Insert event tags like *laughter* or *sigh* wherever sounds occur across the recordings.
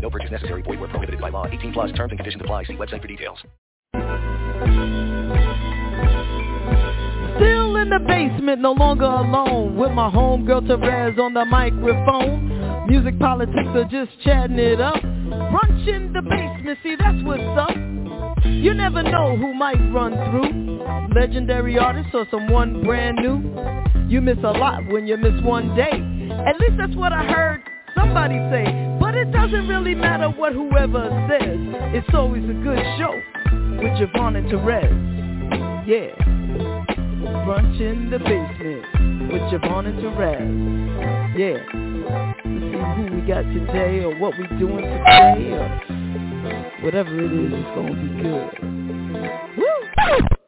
No purchase necessary. Void where prohibited by law. 18 plus terms and conditions apply. See website for details. Still in the basement, no longer alone. With my homegirl Therese on the microphone. Music politics are just chatting it up. Brunch in the basement, see that's what's up. You never know who might run through. Legendary artist or someone brand new. You miss a lot when you miss one day. At least that's what I heard somebody say. But it doesn't really matter what whoever says. It's always a good show with Javon and Therese. Yeah. Brunch in the basement with Javon and Therese. Yeah. Let's see who we got today or what we doing today or whatever it is, it's gonna be good. Woo!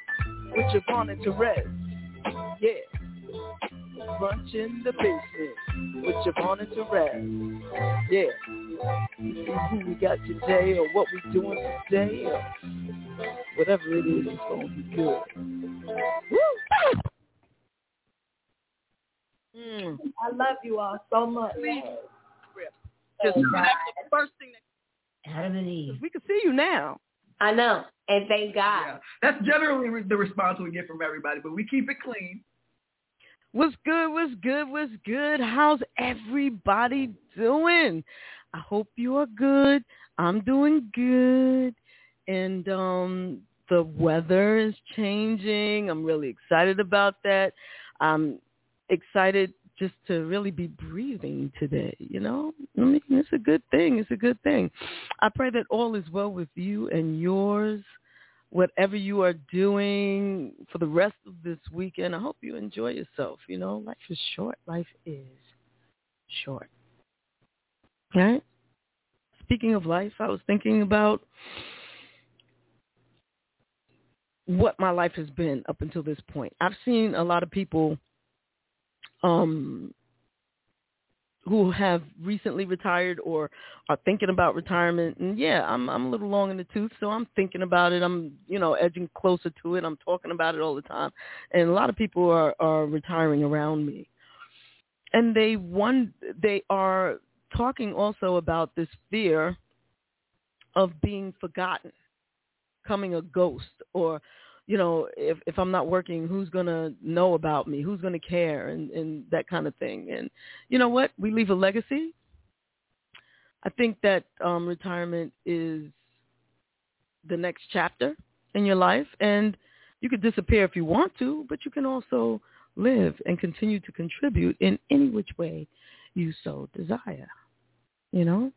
with Javon and Therese. Yeah. Brunch in the basement with Javon and Therese. Yeah. Let's see who we got today or what we doing today or whatever it is, it's going to be good. Woo! Mm. I love you all so much. Just Oh, that's the first thing Adam and Eve. we can see you now. I know, and thank God. Yeah, that's generally re- the response we get from everybody, but we keep it clean. What's good? What's good? What's good? How's everybody doing? I hope you are good. I'm doing good. And um the weather is changing. I'm really excited about that. I'm excited just to really be breathing today, you know? I mean, it's a good thing. It's a good thing. I pray that all is well with you and yours whatever you are doing for the rest of this weekend. I hope you enjoy yourself. You know, life is short. Life is short. All right? Speaking of life, I was thinking about what my life has been up until this point. I've seen a lot of people um who have recently retired or are thinking about retirement. And yeah i'm i'm a little long in the tooth so i'm thinking about it. I'm you know edging closer to it. I'm talking about it all the time. And a lot of people are are retiring around me. And they one they are talking also about this fear of being forgotten coming a ghost or you know, if if I'm not working, who's gonna know about me? Who's gonna care? And and that kind of thing. And you know what? We leave a legacy. I think that um, retirement is the next chapter in your life, and you could disappear if you want to, but you can also live and continue to contribute in any which way you so desire. You know,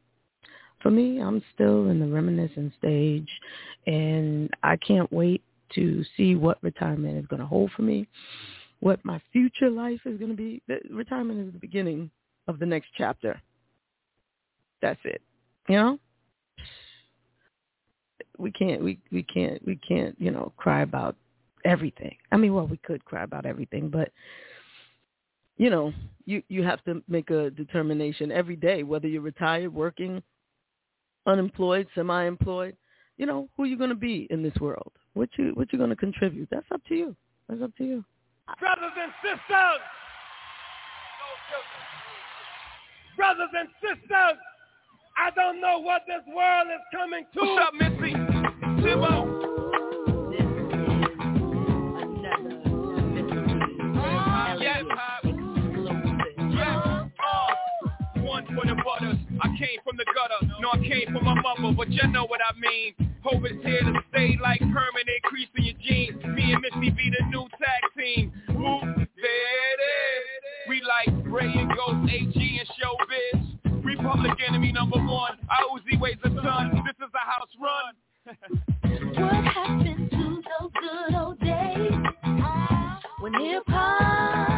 for me, I'm still in the reminiscent stage, and I can't wait to see what retirement is going to hold for me, what my future life is going to be. Retirement is the beginning of the next chapter. That's it. You know? We can't we we can't we can't, you know, cry about everything. I mean, well, we could cry about everything, but you know, you you have to make a determination every day whether you're retired, working, unemployed, semi-employed, you know, who you're going to be in this world. What you what you're going to contribute. That's up to you. That's up to you. Brothers and sisters, brothers and sisters. I don't know what this world is coming to. What's up, Missy? Timbo. Butters. I came from the gutter, no I came from my mother, but you know what I mean. Hope it's here to stay like permanent crease in your jeans. Me and Missy be the new tag team. Whoop, there it is. We like Ray and Ghost, AG and Showbiz. Republic enemy number one. I Uzi weighs a ton. This is a house run. *laughs* what happened to those good old days when hip hop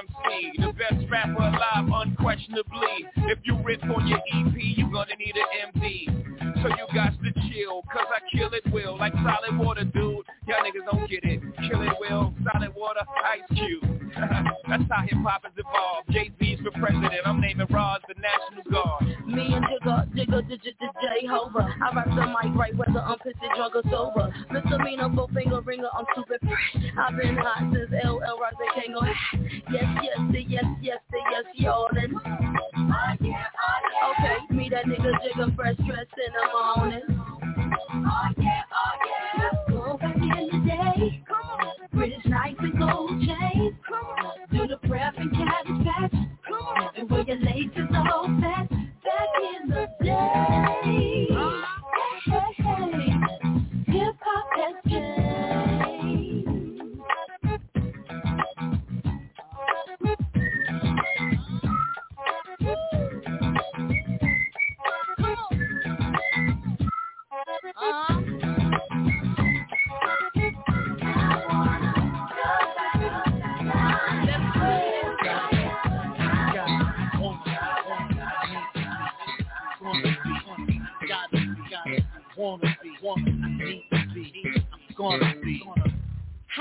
MC, the best rapper alive, unquestionably. If you rip on your EP, you gonna need an MD. So you got to chill, cause I kill it will, like solid water, dude. Y'all niggas don't get it. Kill it will, solid water, ice cube. *laughs* That's how hip hop has evolved. Jay-Z's for president, I'm naming Roz the National Guard. Me and Jigga, Jigga, Jigga, J Hover. I rock the mic right whether I'm pissed, drunk or sober. Misdemeanor, four finger ringer, I'm stupid fresh. I've been hot since LL Rock, they can't. Yes, yes, the yes, yes, the yes, y'all. And okay, me that nigga Jigga, fresh dress in the morning. Oh yeah, oh yeah. Go back in the day. Come on. British nights and gold chains. Come on. Do the prep and cabbage patch. Come on. And wear your laces all fat. Hey, hey, hey.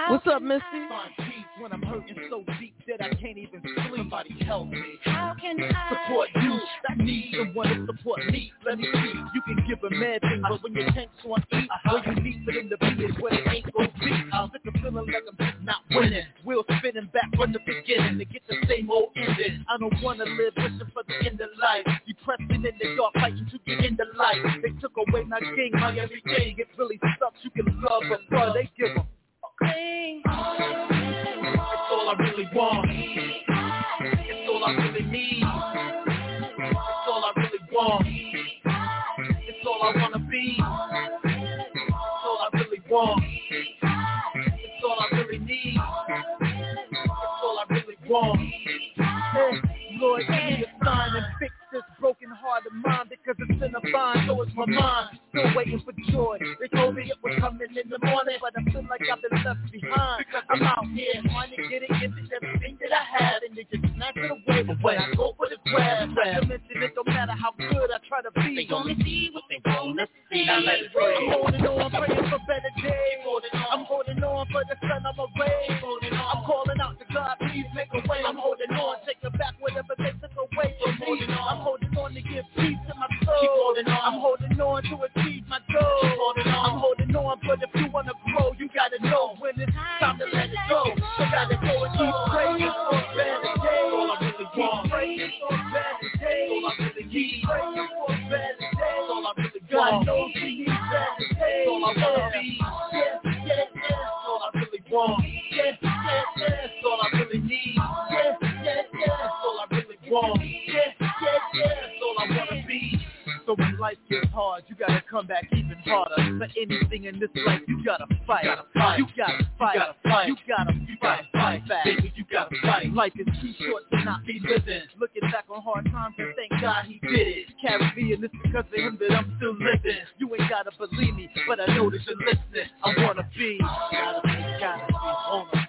What's up, Missy? Find peace when I'm hurting so deep that I can't even sleep. Somebody help me. How can I Support you, I need someone to support me. Let me see, you can give a mad thing, but when your tank's on E, where you need for them to be is where they ain't gon' be. I'm sick of feeling like I'm just not winning. Wheels spinning back from the beginning to get the same old ending. I don't wanna live wishing for the end of life. Depressed and in the dark, fighting to get in the light. They took away my king, my everything. It really sucks. You can love, but bro, they give 'em sing? all I really want. It's all I really need. It's all I really want. It's all I wanna be. It's all I really want. It's all I really need. It's all I really want. Lord, give me a sign and fix this broken heart of mine because it's in a bind, so it's my mind. Still waiting for joy. They told me it was coming in the morning, but I feel like I've been left behind. I'm out here trying to get it into everything that I had, and they just snatch it away. But when I go for the grab, I mention it, no matter how good I try to be. They only see what they wanna see. Now let it rain. I'm holding on, praying for better days. I'm holding on for the sun of a ray. I'm calling out to God, please make a way. I'm holding on, taking back whatever they took away from me. I'm holding on to give peace to my soul. I'm holding on to achieve my goal. I'm holding on, but if you wanna grow, you gotta know when it's time to let it go. You gotta go and keep praying for better day. All I really want. Keep praying for better day. All I really need. Keep praying for better day. All I really want. God knows we need better days. All I wanna be. Yes, yes, yes. All I really want. Yes, yes, yes. All I really need. Yes, yes, yes. All I really want. Yes. So when life gets hard, you gotta come back even harder. For anything in this life, you gotta fight. You gotta fight. You gotta fight. You gotta fight. You gotta, fight back. You gotta fight. Life is too short to not be living. Looking back on hard times and thank God he did it. Carry me and it's because of him that I'm still living. You ain't gotta believe me, but I know that you're listening. I wanna be. Gotta be, gotta be, wanna be,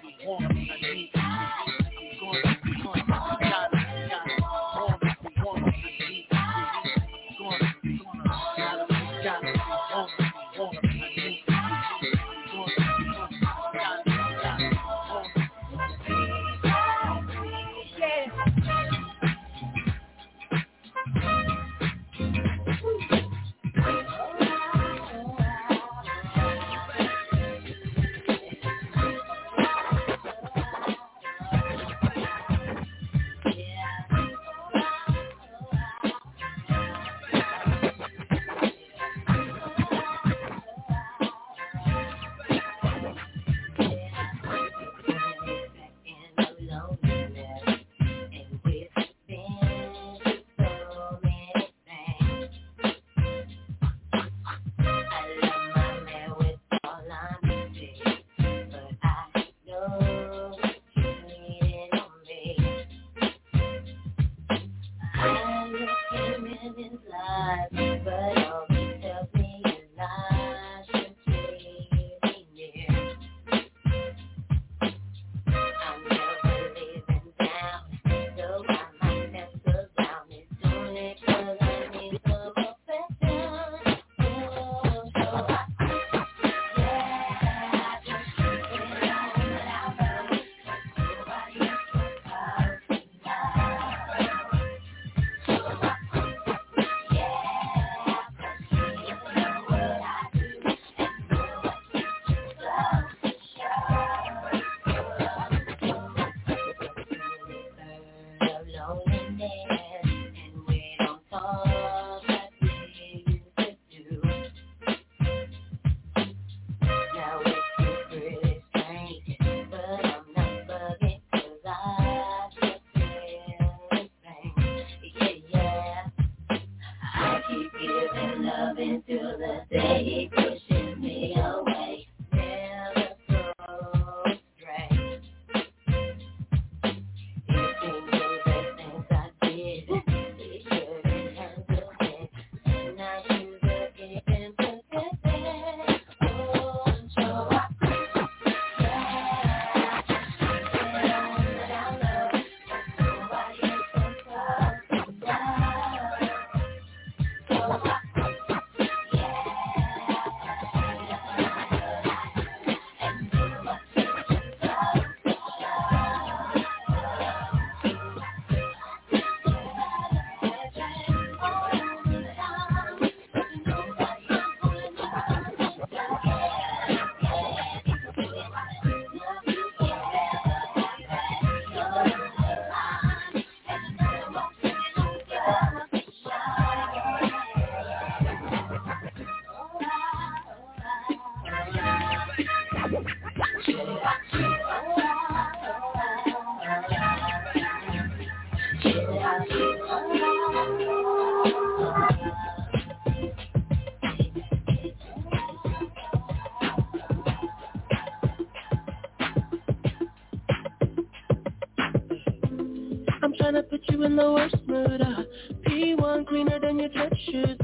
in the worst mood. Uh. P1 cleaner than your church shoes.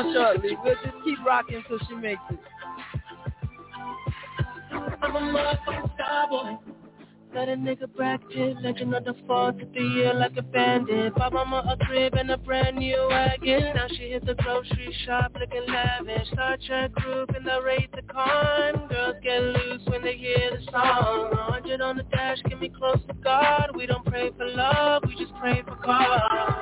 On shortly. We'll just keep rocking until she makes it. I'm a motherfucking star boy. A nigga bracket, legend of the fall to the year like a bandit. Buy mama a crib and a brand new wagon. Now she hit the grocery shop looking lavish. Star Trek group in the race to con. Girls get loose when they hear the song. 100 on the dash, get me close to God. We don't pray for love, we just pray for cause.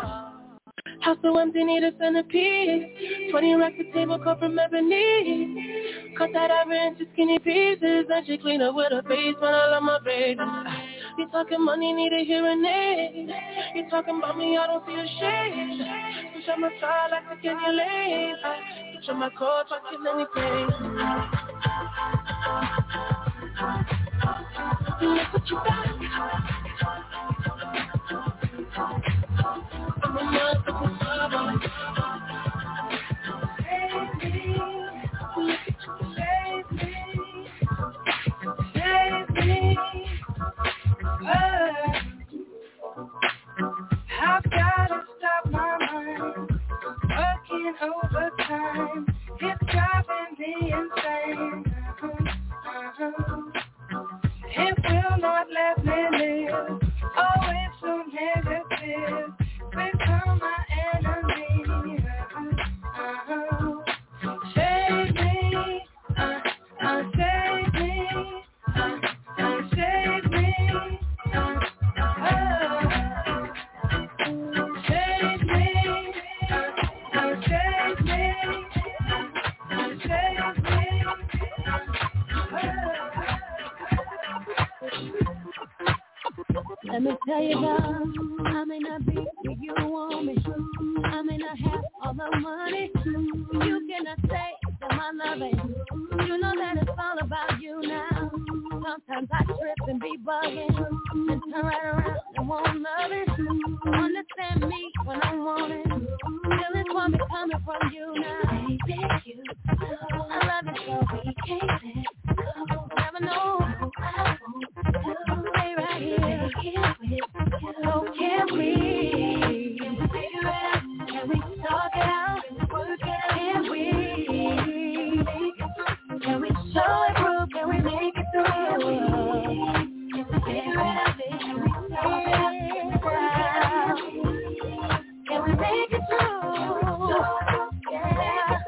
House so empty, need a centerpiece. Twenty racks of table cut from ebony. Cut that iron into skinny pieces, and she clean up with her face when I love my baby. You talking money, need a hearing aid. You talking about me, I don't see a shade. Push on my side like a Kenny Lane. Push on my core, try to kill any pain. Look what you got. Oh. It will not let me live. Oh, it's so negative become Let me tell you now, I may not be where you want me. I may not have all the money. You cannot say that my loving. You know that it's all about you now. Sometimes I trip and be bugging and turn right around and want loving. Understand me when I want it. Feelings want me coming from you now. Baby, you I love you so we can't let go. Never know. So can we? Can we talk it out? Can we? Can we show it? Can we make it through? Can we talk it out? Can we make it through? Yeah.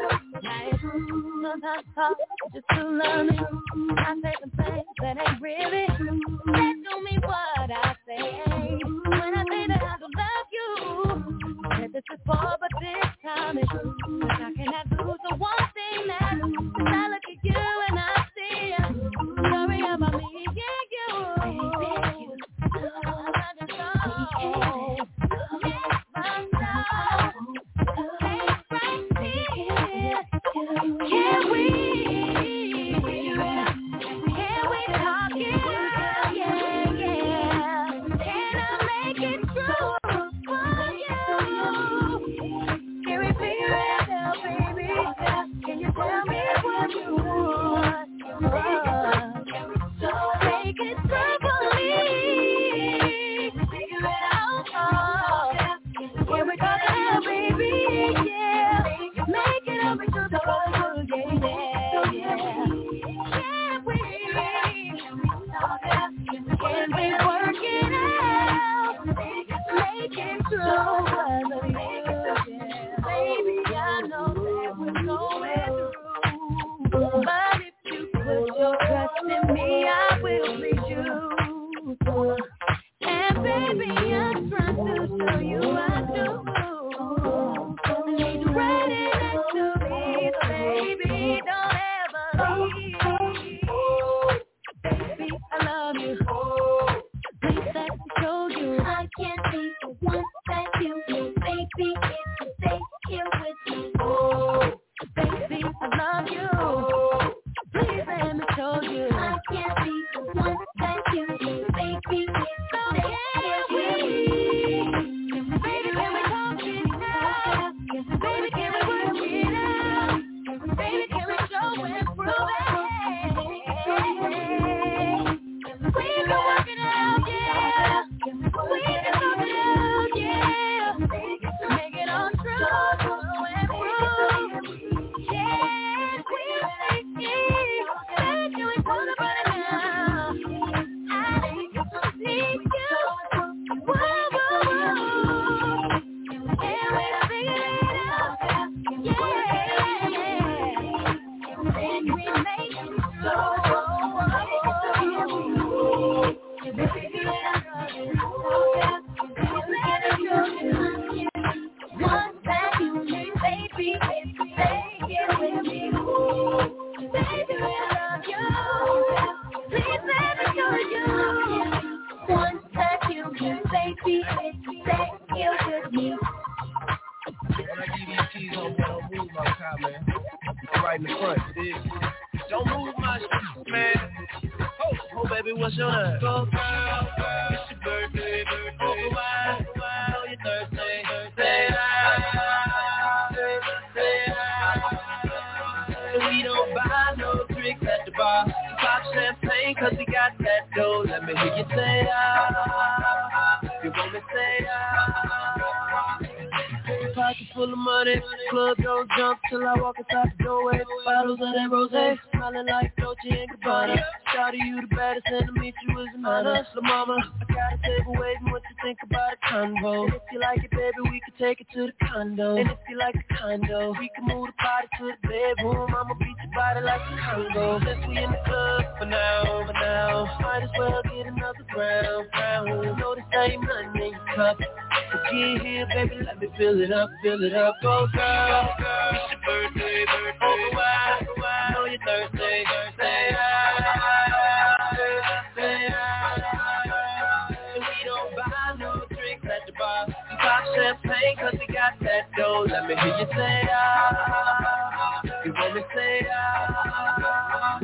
Just to love me. I say things that ain't really. That do me what champagne cause we got that dough. Let me hear you say ah. You want me say ah.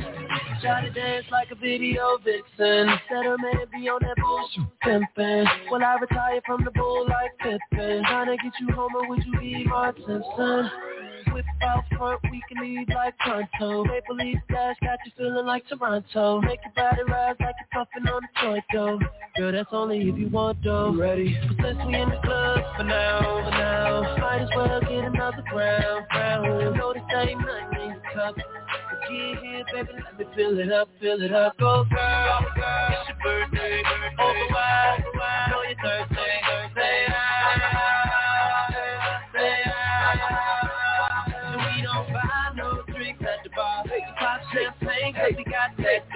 Try to dance like a video vixen. Said her man be on that bullshit pimpin'. Well, I retire from the bull like Pippin. Tryna get you home or would you be Mark Simpson? Whip out front, we can leave like pronto. Maple Leaf Dash got you feeling like Toronto. Make your body rise like you're puffin' on a joint though. Girl, that's only if you want though. You ready? Since we in the club for now, for now, might as well get another round, round. Know this ain't nothing in your cup get here, baby, let me fill it up, fill it up. Go girl, it's your birthday. Over wide, know you're thirsty.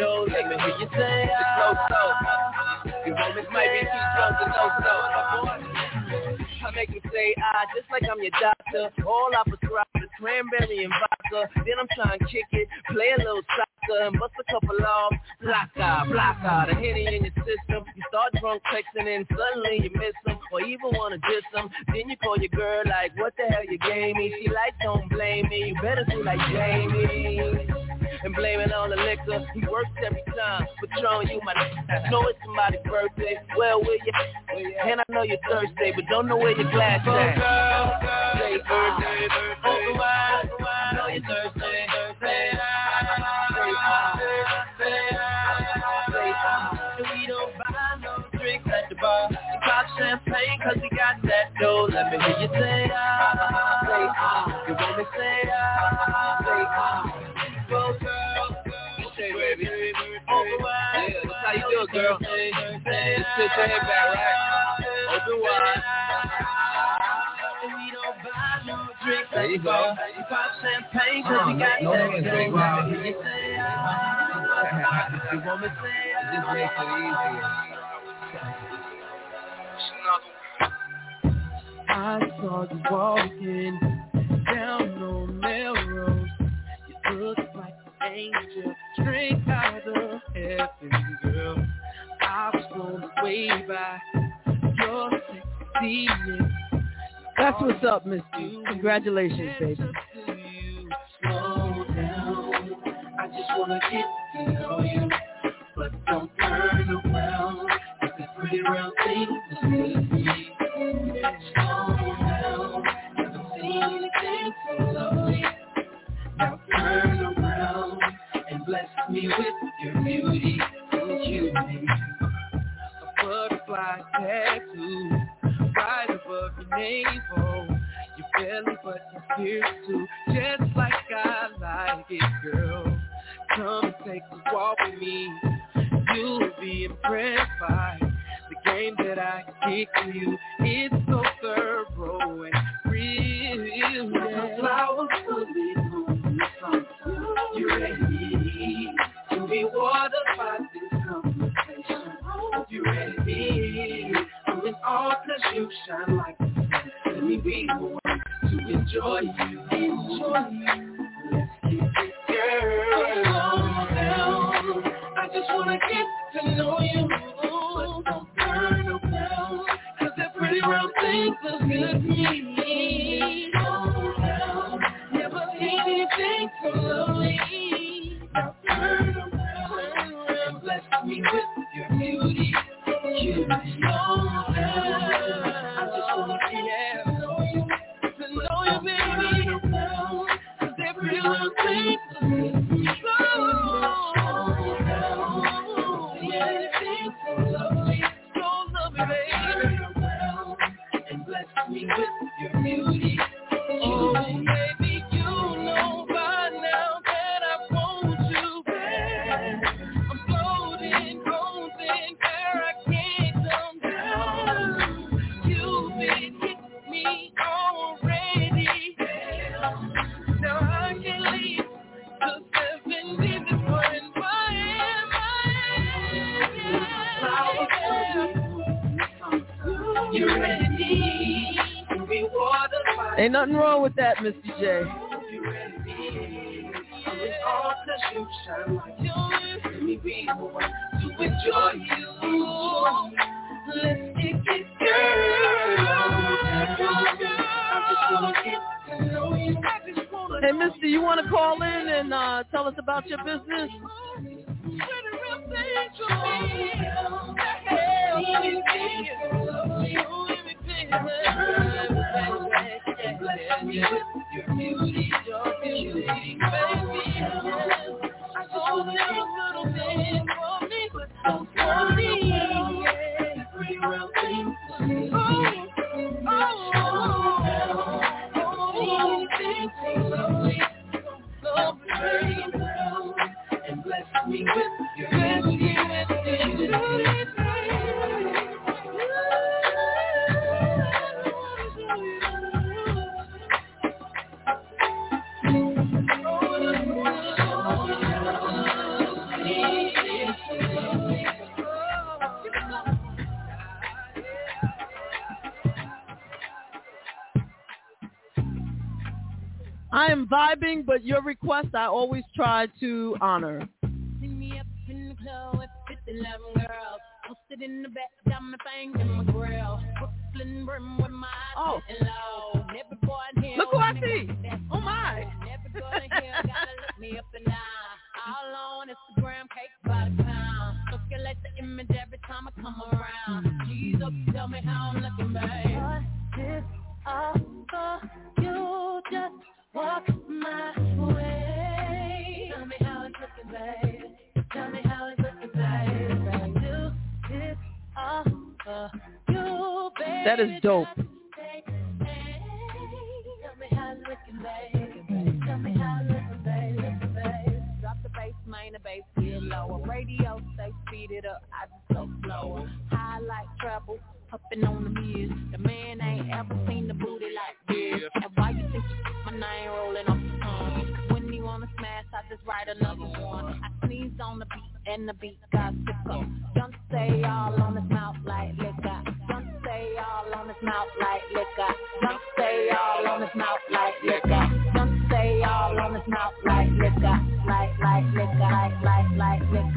Got. Let me hear you say ah. You want me might be too drunk to know so. I make you say ah, just like I'm your doctor. All I prescribe is cranberry and vodka. Then I'm trying to kick it, play a little soccer, and bust a couple off. Block out, block out, a henny in your system. You start drunk texting and suddenly you miss them, or even wanna diss them. Then you call your girl like, what the hell you gave me? She like, don't blame me. You better do like Jamie and blame it on the liquor. He works every time, Patron, you my know it's somebody's birthday. Well, where you? And I know you're thirsty, but don't know where your glass at. Girl, girl, say birthday, birthday. Open wide, wide, know you're thirsty, thirsty. We don't buy no drinks at the bar. We pop champagne cause we got that dough. Let me hear you say ah. Say ah. You want me say. Say ah. Girl. Head back, right? Open wide. There you go. Pop champagne cause you got no, no, wow. You ah, want me to say, ah. Makes it easier. I saw you walking down on Melrose. You look like an angel straight out of heaven, girl. I was blown away by your sexiness. That's what's up, Miss G. Congratulations, baby. I just wanna get to know you, but don't turn around. It's a pretty round thing to me. Slow down. Haven't seen anything so lovely. Now turn around bless me with your beauty and cuteness. A butterfly tattoo right above your navel. Your belly button pierced too, just like I like it, girl. Come and take a walk with me. You'll be impressed by the game that I kick to you. It's so thorough and real. The flowers fully bloom. You ready to be watered by this conversation? You ready? I'm in awe 'cause you shine like the sun. Let me be the one to enjoy you. Enjoy you. Let's get it, girl. Slow down. I just wanna get to know you. Don't turn around. 'Cause that pretty round thing feels good to me. Slow down. Never seen anything so lovely. You to know you. I just wanna Hey, Mister, you want to call in and uh, tell us about your business? But your request I always try to honor. See me up in the club with 50 11 girls. Posted in the back, got my thing in my grill. Brooklyn brim with my Oh. eyes low. Every boy in here Look who I see. Oh, my. Every girl in here gotta look me up and down. All on Instagram, cake by the pound. Circulate the image every time I come around. G's up, tell me how I'm looking, babe. This all for you, just walk my way. Tell me how it's looking, babe. Tell me how it's looking, babe. Do this all for you, babe. That is dope. Tell me how it's looking, babe. Tell me how it's looking, babe. Looking, babe. Drop the bass, main the bass, get lower. Radio, stay speed it up, I just go slower. High like trouble, puffin' on the mirrors. The man ain't ever seen the booty like think my name rolling off the tongue? When you wanna smash, I just write another one. I sneeze on the beat and the beat got sicker. Don't say all on his mouth like liquor. Don't say all on his mouth like liquor. Don't say all on his mouth like liquor. Don't say all on his mouth like liquor. Like like liquor, like like like liquor.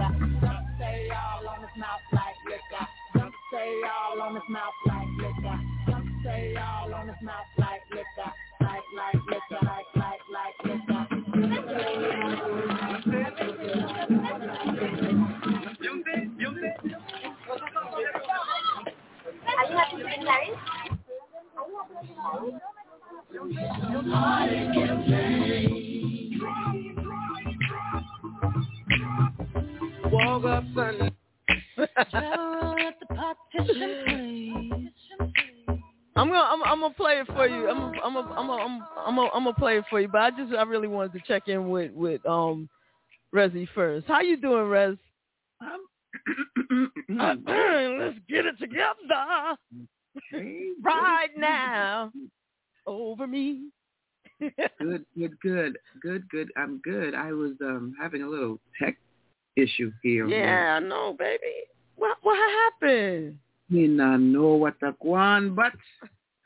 Woke up Sunday. *laughs* I'm gonna I'm, I'm gonna play it for you. I'm gonna, I'm gonna, I'm gonna, I'm gonna, I'm gonna play it for you. But I just I really wanted to check in with with um Resi first. How you doing, Res? *coughs* Let's get it together right now over me. Good, good, good, good, good. I'm good. I was um having a little tech issue here. Yeah, I know, baby. What what happened? Me not know what the one, but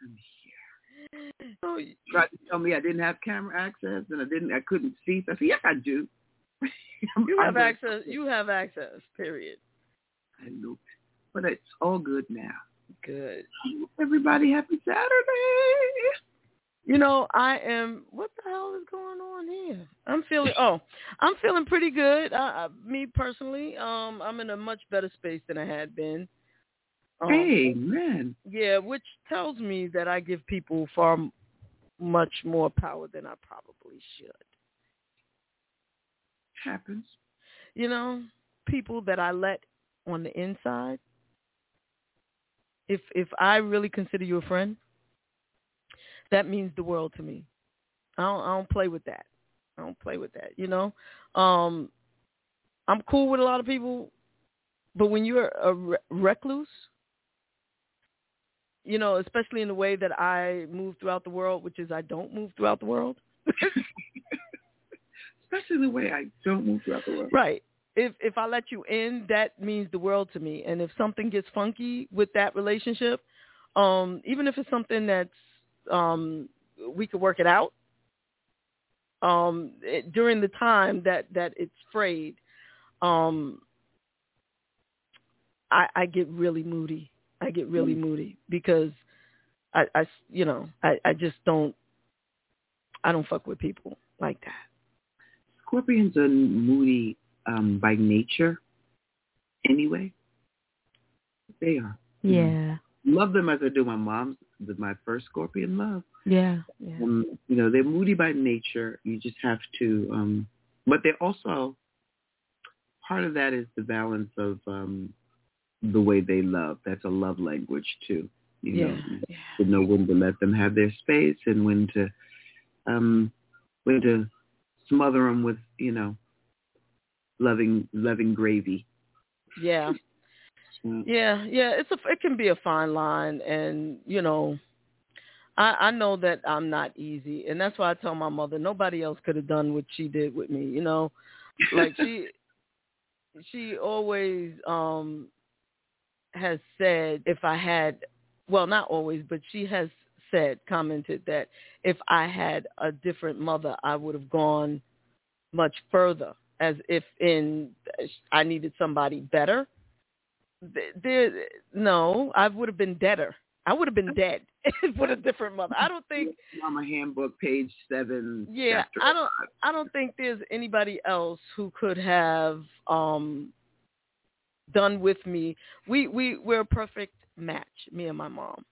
I'm here. Oh, Tried to tell me I didn't have camera access and I didn't. I couldn't see. So I said, yes, I do. *laughs* You have access. You have access. Period. I looked, but it's all good now. Good. Everybody, happy Saturday. You know, I am. What the hell is going on here? I'm feeling. Oh, I'm feeling pretty good. Uh, me personally, um, I'm in a much better space than I had been. Um, man. Yeah, which tells me that I give people far much more power than I probably should. Happens. You know, people that I let on the inside. If if I really consider you a friend, that means the world to me. I don't I don't play with that. I don't play with that. You know, um, I'm cool with a lot of people, but when you're a re- recluse, you know, especially in the way that I move throughout the world, which is I don't move throughout the world. *laughs* Especially the way I don't move throughout the world. Right. If if I let you in, that means the world to me. And if something gets funky with that relationship, um, even if it's something that's um, we could work it out um, it, during the time that that it's frayed, um, I, I get really moody. I get really moody because I, I you know I, I just don't I don't fuck with people like that. Scorpions are moody um, by nature anyway. They are. Yeah. Love them as I do my mom's, my first Scorpion love. Yeah. Yeah. Um, you know, they're moody by nature. You just have to, um, but they're also, part of that is the balance of um, the way they love. That's a love language too. You know, Yeah, to know when to let them have their space and when to, um, when to smother them with, you know, loving, loving gravy. Yeah. So, Yeah, yeah, it's a it can be a fine line, and you know, I I know that I'm not easy, and that's why I tell my mother nobody else could have done what she did with me. You know, like she *laughs* she always um has said if I had well not always, but she has said commented that if I had a different mother, I would have gone much further, as if in I needed somebody better there no i would have been deader. I would have been dead *laughs* with a different mother. I don't think *laughs* Mama Handbook, page seven. yeah i don't i don't think there's anybody else who could have um done with me. We we we're a perfect match me and my mom.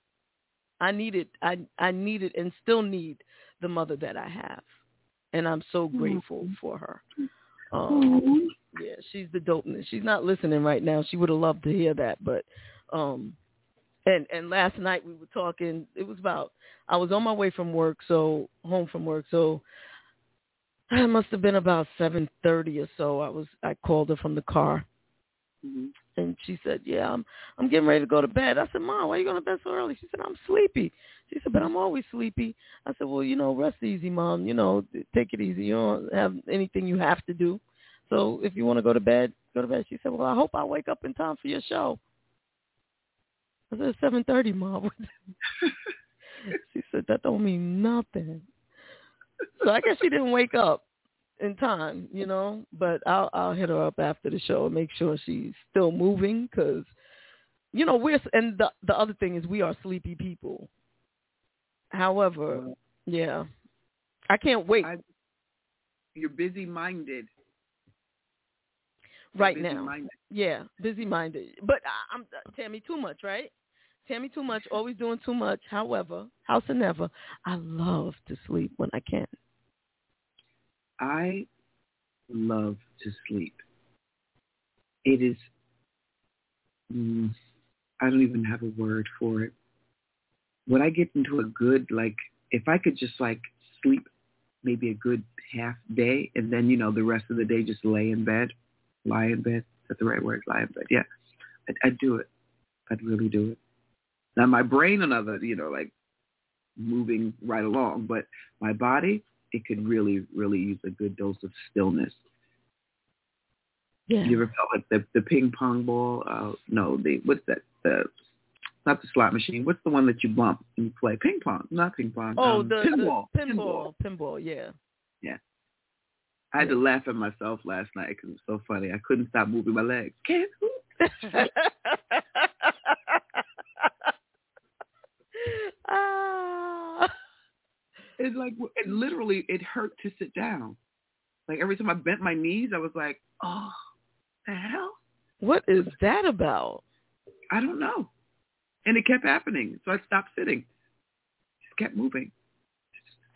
I needed i i needed and still need the mother that i have. And i'm so grateful for her. Um yeah, she's the dopeness. She's not listening right now. She would have loved to hear that, but um and and last night we were talking. It was about I was on my way from work, so home from work, so it must have been about seven thirty or so. I was I called her from the car, Mm-hmm. And she said, "Yeah, I'm I'm getting ready to go to bed." I said, "Mom, why are you going to bed so early?" She said, "I'm sleepy." She said, "But I'm always sleepy." I said, "Well, you know, rest easy, Mom. You know, take it easy. You don't have anything you have to do. So if you want to go to bed, go to bed." She said, "Well, I hope I wake up in time for your show." I said, "Seven thirty, Mom." *laughs* she said, "That don't mean nothing." So I guess she didn't wake up in time, you know. But I'll I'll hit her up after the show and make sure she's still moving because, you know, we're and the the other thing is we are sleepy people. However, yeah, I can't wait. I, you're busy minded. Right busy now, minded. yeah, busy minded. But I, I'm uh, Tammy too much, right? Tammy too much, *laughs* always doing too much. However, house and never, I love to sleep when I can. I love to sleep. It is, mm, I don't even have a word for it. When I get into a good, like, if I could just like sleep maybe a good half day and then, you know, the rest of the day just lay in bed, lie in bed. Is that the right word? Lie in bed. Yeah. I'd, I'd do it. I'd really do it. Now my brain, another, you know, like moving right along, but my body, it could really, really use a good dose of stillness. Yeah. You ever felt like the the ping pong ball? Uh, no, the what's that? The not the slot machine. What's the one that you bump and you play? Ping pong, not ping pong. Oh, um, the, pinball. the pinball, pinball, yeah. Yeah. I had to laugh at myself last night because it was so funny. I couldn't stop moving my legs. Can't move. *laughs* ah. It like it literally it hurt to sit down. Like every time I bent my knees, I was like, oh, the hell? What is that about? I don't know. And it kept happening, so I stopped sitting. Just kept moving. *laughs*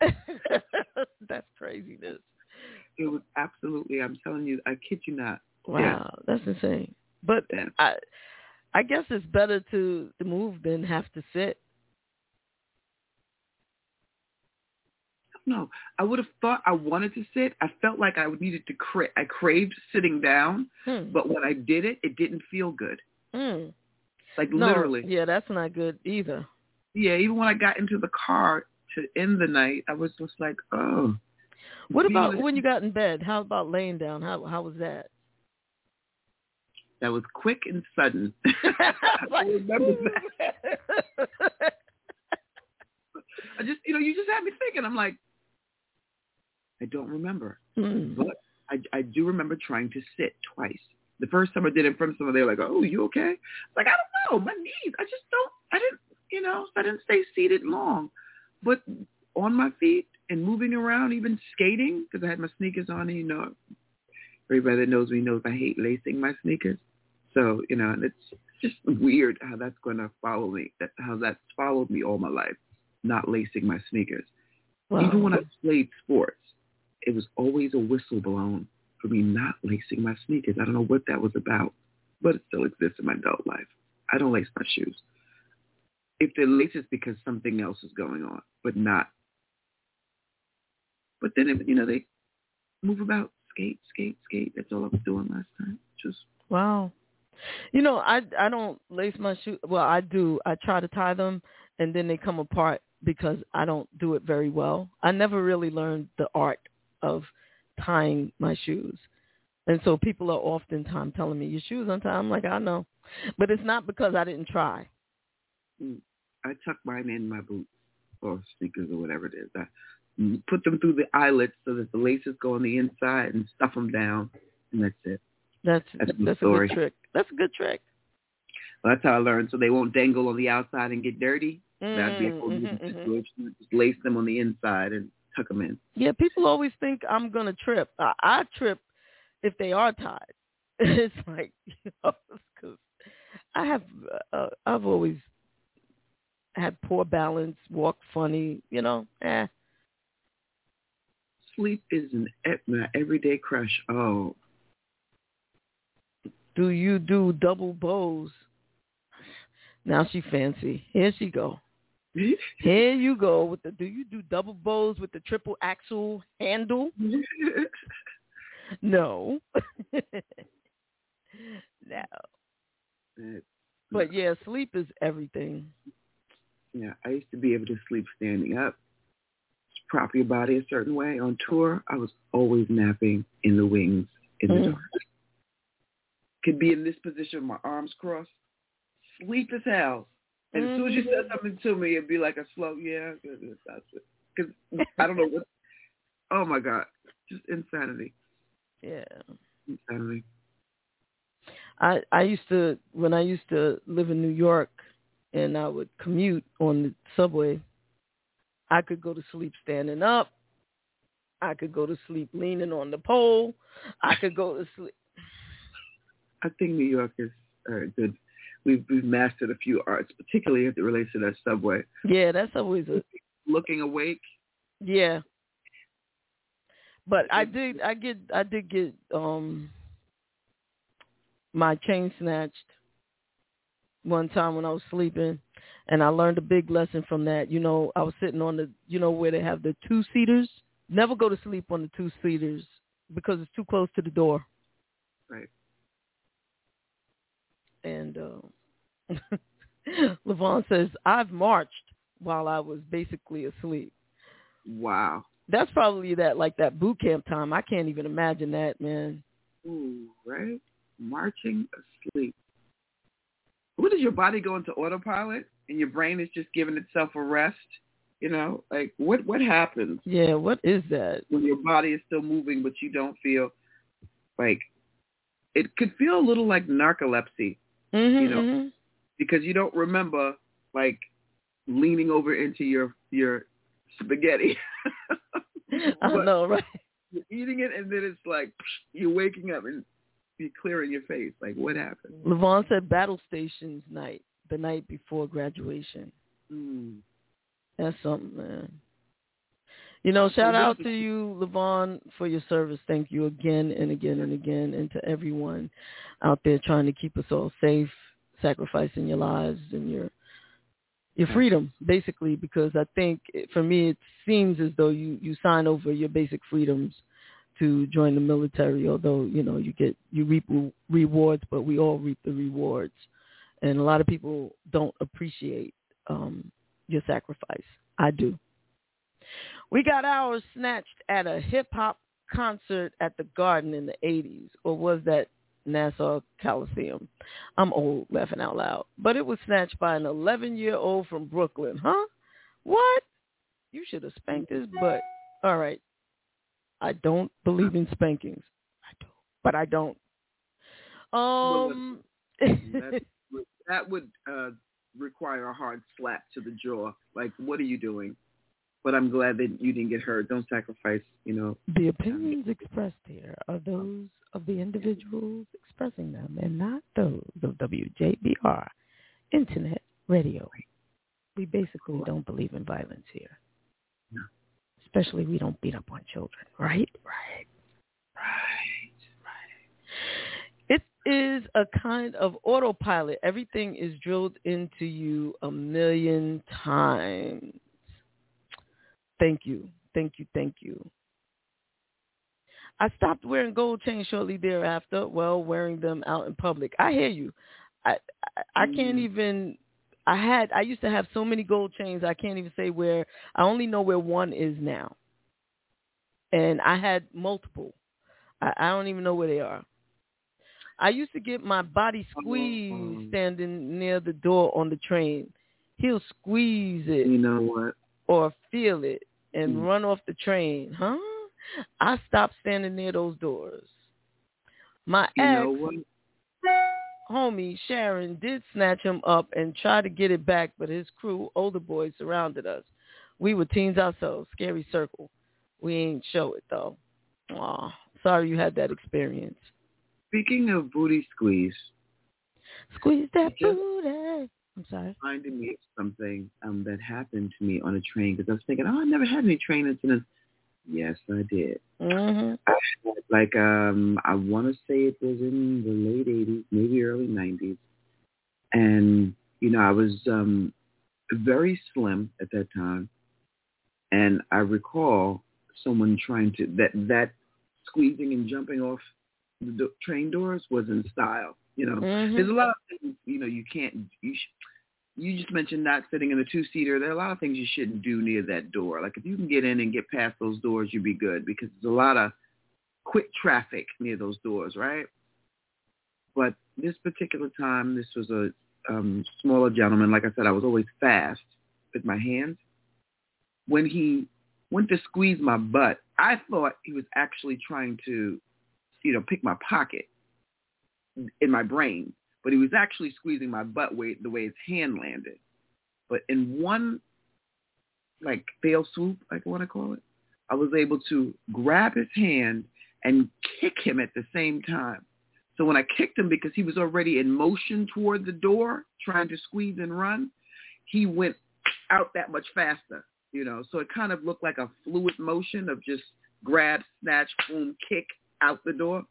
That's craziness. It was absolutely. I'm telling you, I kid you not. Wow, Yeah. that's insane. But Yeah. I, I guess it's better to, to move than have to sit. No, I would have thought I wanted to sit. I felt like I would needed to cra- I craved sitting down, Hmm. but when I did it, it didn't feel good. Hmm. Like No, literally. Yeah, that's not good either. Yeah, even when I got into the car to end the night, I was just like, oh. What about when you got in bed? How about laying down? How how was that? That was quick and sudden. *laughs* *laughs* I remember that. *laughs* I just, you know, you just had me thinking. I'm like, I don't remember, Hmm. but I, I do remember trying to sit twice. The first time I did it in front of someone, they were like, "Oh, you okay?" Like I don't know, my knees. I just don't. I didn't, you know, I didn't stay seated long, but on my feet and moving around, even skating because I had my sneakers on. And, you know, everybody that knows me knows I hate lacing my sneakers. So you know, and it's just weird how that's going to follow me. That how that's followed me all my life, not lacing my sneakers. Wow. Even when I played sports, it was always a whistle blown for me not lacing my sneakers. I don't know what that was about, but it still exists in my adult life. I don't lace my shoes. If they're laced, it's because something else is going on, but not. But then, it, you know, they move about, skate, skate, skate. That's all I was doing last time. Just Wow. You know, I I don't lace my shoe. Well, I do. I try to tie them, and then they come apart because I don't do it very well. I never really learned the art of tying my shoes, and so people are oftentimes telling me your shoes untied. I'm like, I know, but it's not because I didn't try. mm, I tuck mine in my boots or sneakers or whatever it is. I put them through the eyelets so that the laces go on the inside and stuff them down, and that's it. That's That's that's a good trick. That's a good trick. Well, that's how I learned. So they won't dangle on the outside and get dirty. That'd be a whole Mm, new mhm, mhm. situation. Just lace them on the inside and tuck them in. Yeah, people always think I'm gonna trip. I, I trip if they are tied. *laughs* it's like *laughs* you know, 'cause I have uh, I've always had poor balance, walk funny. You know, eh. Sleep is an my everyday crush. Oh, Do you do double bows? Now she fancy. Here she go. *laughs* Here you go with the. Do you do double bows with the triple axle handle? No. *laughs* no. But yeah, sleep is everything. Yeah, I used to be able to sleep standing up, prop your body a certain way. On tour, I was always napping in the wings in the Mm. dark. Could be in this position, my arms crossed, sleep as hell. And as soon as you said something to me, it'd be like a slow, yeah, that's it. Because I don't know what. *laughs* Oh my God, just insanity, Yeah. insanity. I I used to when I used to live in New York and I would commute on the subway, I could go to sleep standing up. I could go to sleep leaning on the pole. I could go to sleep. I think New Yorkers are good. We've we've mastered a few arts, particularly as it relates to that subway. Yeah, that's always a Looking awake. yeah. But I did I get I did get um my chain snatched one time when I was sleeping and I learned a big lesson from that. You know, I was sitting on the you know where they have the two seaters. Never go to sleep on the two seaters because it's too close to the door. Right. And uh *laughs* Levon says, I've marched while I was basically asleep. Wow. That's probably that like that boot camp time. I can't even imagine that, man. Ooh, right? Marching asleep. What does your body go into autopilot and your brain is just giving itself a rest? You know, like what what happens Yeah, what is that? when your body is still moving but you don't feel like it could feel a little like narcolepsy Mm-hmm, You know, because you don't remember like leaning over into your your spaghetti. *laughs* I know, right? You're eating it and then it's like you're waking up and you're clearing your face. Like what happened? Levon said battle stations night, the night before graduation. Mm. That's something, man. You know, shout out to you, Levon, for your service. Thank you again and again and again, and to everyone out there trying to keep us all safe, sacrificing your lives and your your freedom, basically. Because I think, for me, it seems as though you you sign over your basic freedoms to join the military. Although you know you get you reap rewards, but we all reap the rewards, and a lot of people don't appreciate um, your sacrifice. I do. We got ours snatched at a hip hop concert at the Garden in the 80s, or was that Nassau Coliseum? I'm old, laughing out loud. But it was snatched by an 11 year old from Brooklyn, huh? What? You should have spanked his butt. All right. I don't believe in spankings. I do, but I don't. Um. that, *laughs* would- that would uh, require a hard slap to the jaw. Like, what are you doing? But I'm glad that you didn't get hurt. Don't sacrifice, you know. The opinions expressed here are those of the individuals expressing them and not those of WJBR Internet Radio. We basically don't believe in violence here. No. Especially we don't beat up on children, right? Right. Right. Right. It is a kind of autopilot. Everything is drilled into you a million times. Thank you. Thank you. Thank you. I stopped wearing gold chains shortly thereafter. Well, wearing them out in public. I hear you. I I, I can't mm. even. I had. I used to have so many gold chains. I can't even say where. I only know where one is now. And I had multiple. I, I don't even know where they are. I used to get my body squeezed standing near the door on the train. He'll squeeze it. You know what? Or feel it and Mm. run off the train. Huh? I stopped standing near those doors. My You ex, know what? Homie Sharon, did snatch him up and try to get it back, but his crew, older boys, surrounded us. We were teens ourselves. Scary circle. We ain't show it though. Aw, sorry you had that experience. Speaking of booty squeeze, Squeeze that booty. I'm sorry. reminded me of something um, that happened to me on a train because I was thinking, oh, I never had any train incidents. Yes, I did. Mm-hmm. I had, like um, I want to say it was in the late '80s, maybe early '90s, and you know I was um, very slim at that time, and I recall someone trying to that that squeezing and jumping off the do- train doors was in style. You know, Mhm. there's a lot of things you know you can't you. Sh- you just mentioned not sitting in the two seater. There are a lot of things you shouldn't do near that door. Like if you can get in and get past those doors, you'd be good because there's a lot of quick traffic near those doors, right? But this particular time, this was a um, smaller gentleman. Like I said, I was always fast with my hands. When he went to squeeze my butt, I thought he was actually trying to, you know, pick my pocket in my brain. But he was actually squeezing my butt weight the way his hand landed. But in one, like, fail swoop, I want to call it, I was able to grab his hand and kick him at the same time. So when I kicked him because he was already in motion toward the door, trying to squeeze and run, he went out that much faster, you know. So it kind of looked like a fluid motion of just grab, snatch, boom, kick out the door.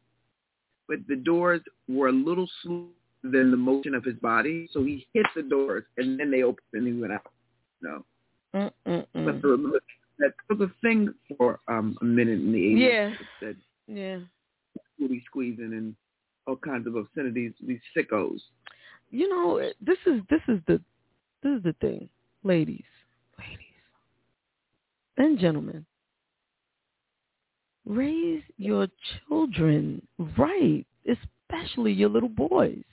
But the doors were a little slower than the motion of his body, so he hit the doors and then they opened and he went out. No, Mm-mm-mm. but the, that was a thing for um, a minute in the 80s. Yeah. That Yeah. booty squeezing and all kinds of obscenities, these sickos. You know, this is this is the this is the thing, ladies, ladies, and gentlemen. Raise your children right, especially your little boys.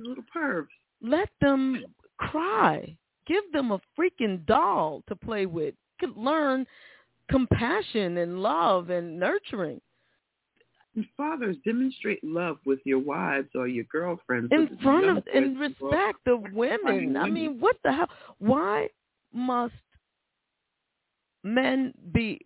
Little pervs. Let them cry. Give them a freaking doll to play with. Could learn compassion and love and nurturing. And fathers, demonstrate love with your wives or your girlfriends. in front of in respect of women. I mean, what the hell? Why must men be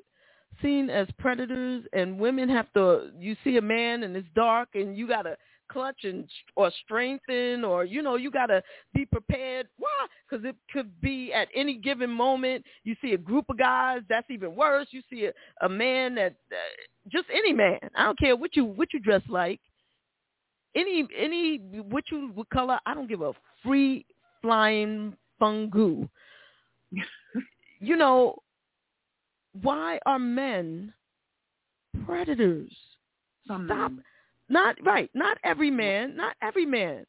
seen as predators and women have to? You see a man and it's dark and you gotta clutch and or strengthen or you know you gotta be prepared. Why? Because it could be at any given moment. You see a group of guys. That's even worse. You see a, a man that uh, just any man. I don't care what you what you dress like any any what you what color I don't give a free flying fungu. *laughs* you know, why are men predators? Some Stop. men. Not right. Not every man. Not every man.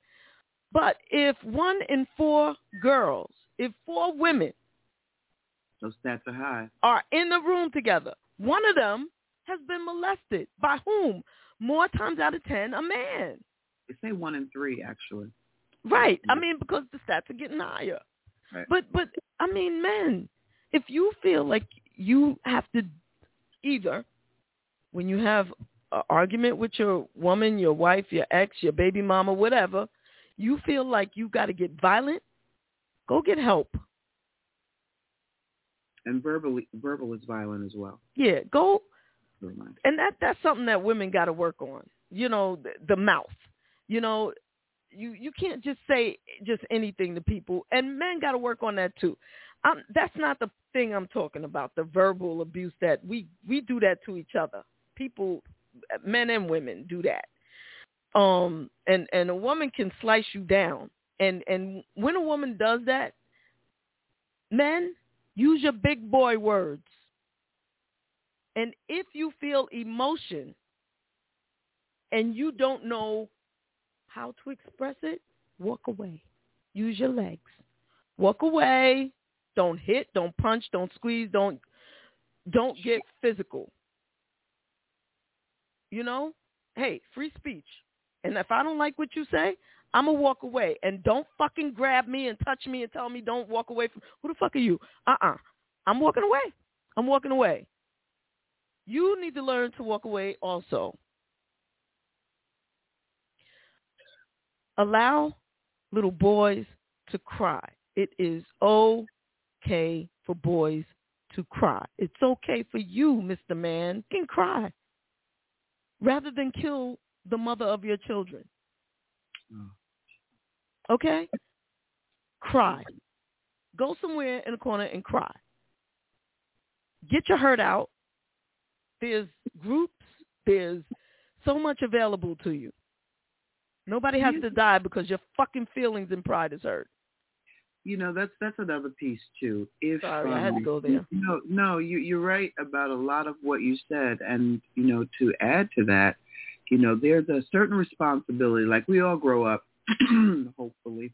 But if one in four girls, if four women Those stats are high. are in the room together, one of them has been molested. By whom? More times out of ten, a man. They say one in three, actually. Right. I mean, because the stats are getting higher. Right. But but I mean, men, if you feel like you have to either when you have an argument with your woman, your wife, your ex, your baby mama, whatever, you feel like you've got to get violent, go get help. And verbally, verbal is violent as well. Yeah, go and that that's something that women got to work on. You know, the, the mouth. You know, you you can't just say just anything to people, and men got to work on that too. Um, that's not the thing I'm talking about. The verbal abuse that we we do that to each other. People, men and women do that. Um, and and a woman can slice you down, and and when a woman does that, men use your big boy words. And if you feel emotion and you don't know how to express it, walk away. Use your legs. Walk away. Don't hit, don't punch, don't squeeze, don't don't get physical. You know? Hey, free speech. And if I don't like what you say, I'm gonna walk away. And don't fucking grab me and touch me and tell me don't walk away from who the fuck are you? Uh-uh. I'm walking away. I'm walking away. You need to learn to walk away also. Allow little boys to cry. It is okay for boys to cry. It's okay for you, Mr. Man, you can cry rather than kill the mother of your children. Mm. Okay? Cry. Go somewhere in a corner and cry. Get your hurt out. There's groups. There's so much available to you. Nobody has to die because your fucking feelings and pride is hurt. You know, that's that's another piece too. If Sorry, I had to um, go there. No, no, you you're right about a lot of what you said, and you know, to add to that, You know, there's a certain responsibility. Like we all grow up. *clears throat* hopefully,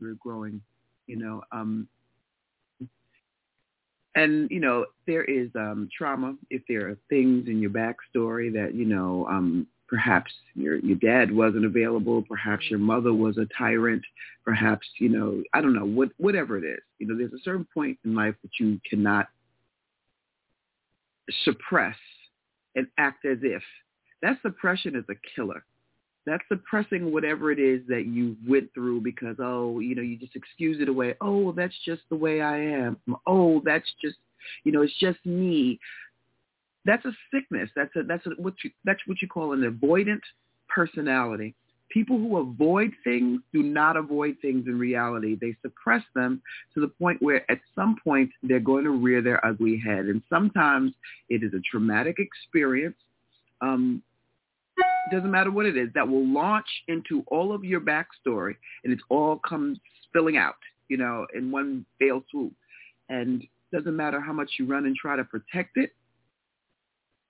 we're growing. You know, um, and you know there is um trauma if there are things in your backstory that you know um perhaps your your dad wasn't available perhaps your mother was a tyrant perhaps you know i don't know what whatever it is. You know there's a certain point in life that you cannot suppress and act as if. That suppression is a killer. That's suppressing whatever it is that you went through because oh you know you just excuse it away. Oh that's just the way i am. Oh that's just you know it's just me that's a sickness. That's a that's a, what you that's what you call an avoidant personality. People who avoid things do not avoid things in reality. They suppress them to the point where at some point they're going to rear their ugly head. And sometimes it is a traumatic experience. Um, doesn't matter what it is, that will launch into all of your backstory and it's all comes spilling out, you know, in one fail swoop. And doesn't matter how much you run and try to protect it,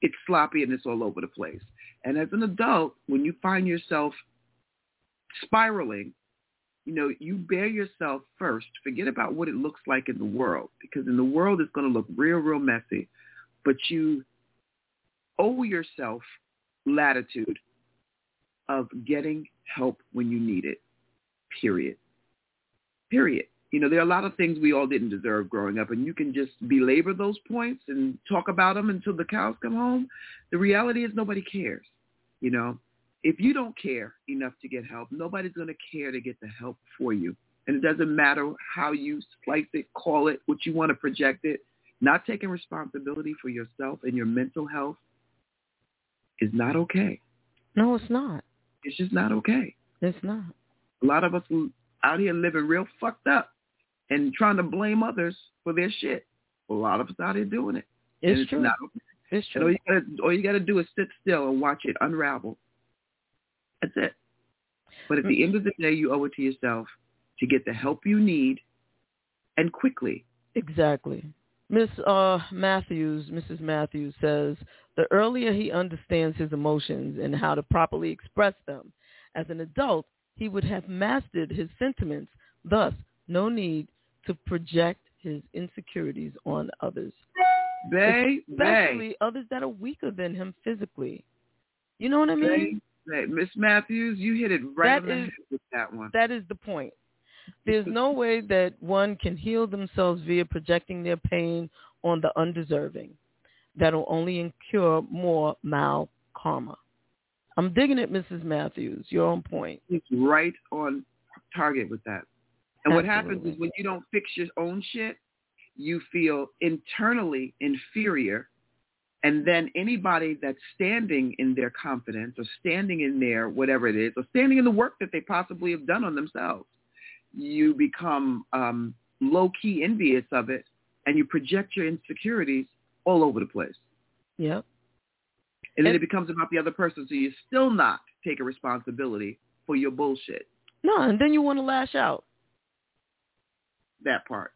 it's sloppy and it's all over the place. And as an adult, when you find yourself spiraling, you know, you bear yourself first. Forget about what it looks like in the world because in the world it's going to look real, real messy. But you owe yourself latitude of getting help when you need it. Period. Period. You know, there are a lot of things we all didn't deserve growing up, and you can just belabor those points and talk about them until the cows come home. The reality is nobody cares. You know, if you don't care enough to get help, nobody's going to care to get the help for you. And it doesn't matter how you slice it, call it, what you want to project it. Not taking responsibility for yourself and your mental health is not okay. No, it's not. It's just not okay. It's not. A lot of us out here living real fucked up and trying to blame others for their shit. A lot of us out here doing it. It's, it's true. Not okay. It's true. All you gotta all you gotta do is sit still and watch it unravel. That's it. But at the end of the day, you owe it to yourself to get the help you need and quickly. Exactly. Miss uh, Matthews, Mrs. Matthews says, the earlier he understands his emotions and how to properly express them, as an adult, he would have mastered his sentiments. Thus, no need to project his insecurities on others. Bay, Especially bay. others that are weaker than him physically. You know what I mean? Miss Matthews, you hit it right That on the head with that one. That is the point. There's no way that one can heal themselves via projecting their pain on the undeserving. That'll only incur more mal karma. I'm digging it, Mrs. Matthews. You're on point. It's right on target with that. And what happens is when you don't fix your own shit, you feel internally inferior. And then anybody that's standing in their confidence or standing in their whatever it is, or standing in the work that they possibly have done on themselves, you become um, low-key envious of it and you project your insecurities all over the place. Yep. And then And- it becomes about the other person, so you're still not taking responsibility for your bullshit. No, and then you want to lash out. That part.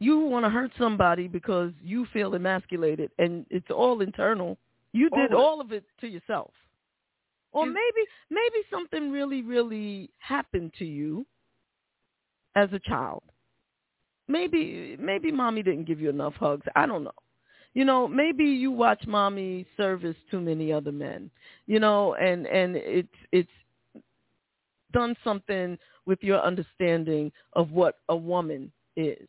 You want to hurt somebody because you feel emasculated, and it's all internal. You did All of it. all of it to yourself. Or And- maybe maybe something really really happened to you as a child. Maybe maybe mommy didn't give you enough hugs. I don't know. You know, maybe you watch mommy service too many other men. You know, and and it's it's done something with your understanding of what a woman is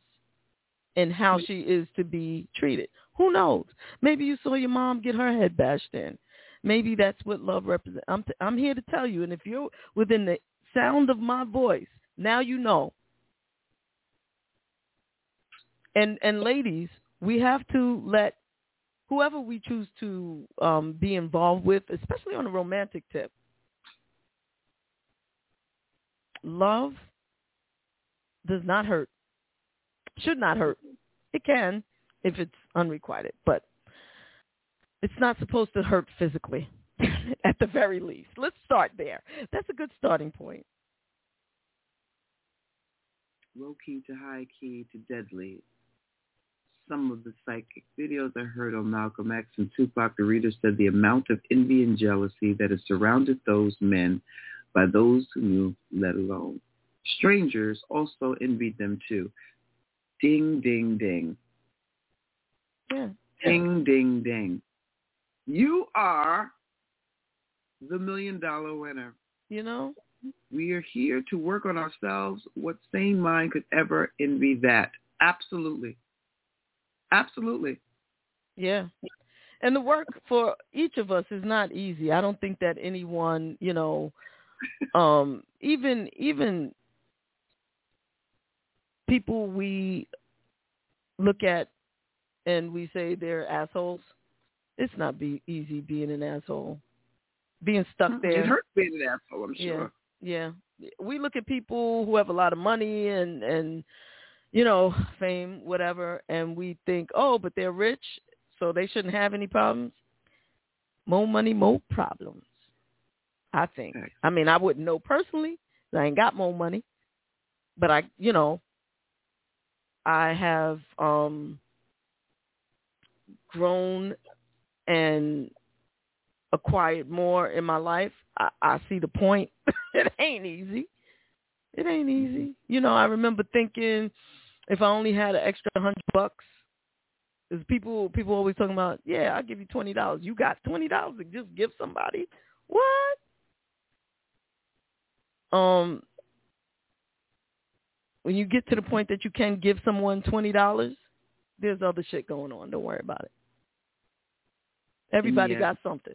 and how she is to be treated. Who knows? Maybe you saw your mom get her head bashed in. Maybe that's what love represents. I'm t- I'm here to tell you, and if you're within the sound of my voice, now you know. And and ladies, we have to let whoever we choose to um, be involved with, especially on a romantic tip. Love does not hurt. Should not hurt. It can if it's unrequited, but it's not supposed to hurt physically *laughs* at the very least. Let's start there. That's a good starting point. Low key to high key to deadly. some of the psychic videos I heard on Malcolm X and Tupac, the reader said the amount of envy and jealousy that has surrounded those men by those who knew, let alone. Strangers also envied them too. Ding, ding, ding. Yeah. Ding, ding, ding. You are the million dollar winner. You know? We are here to work on ourselves. What sane mind could ever envy that? Absolutely. Absolutely. Yeah. And the work for each of us is not easy. I don't think that anyone, you know, um even even people we look at and we say they're assholes, it's not be easy being an asshole. Being stuck there. It hurts being an asshole, I'm sure. Yeah. Yeah. We look at people who have a lot of money and and you know, fame, whatever, and we think, "Oh, but they're rich, so they shouldn't have any problems." More money, more problems. I think. I mean, I wouldn't know personally. I ain't got more money, but I, you know, I have um grown and acquired more in my life. I, I see the point. *laughs* it ain't easy. It ain't easy. You know, I remember thinking if I only had an extra hundred bucks, is people people always talking about, yeah, I'll give you twenty dollars. You got twenty dollars to just give somebody? What? Um, when you get to the point that you can give someone twenty dollars, there's other shit going on. Don't worry about it. Everybody Yeah. got something.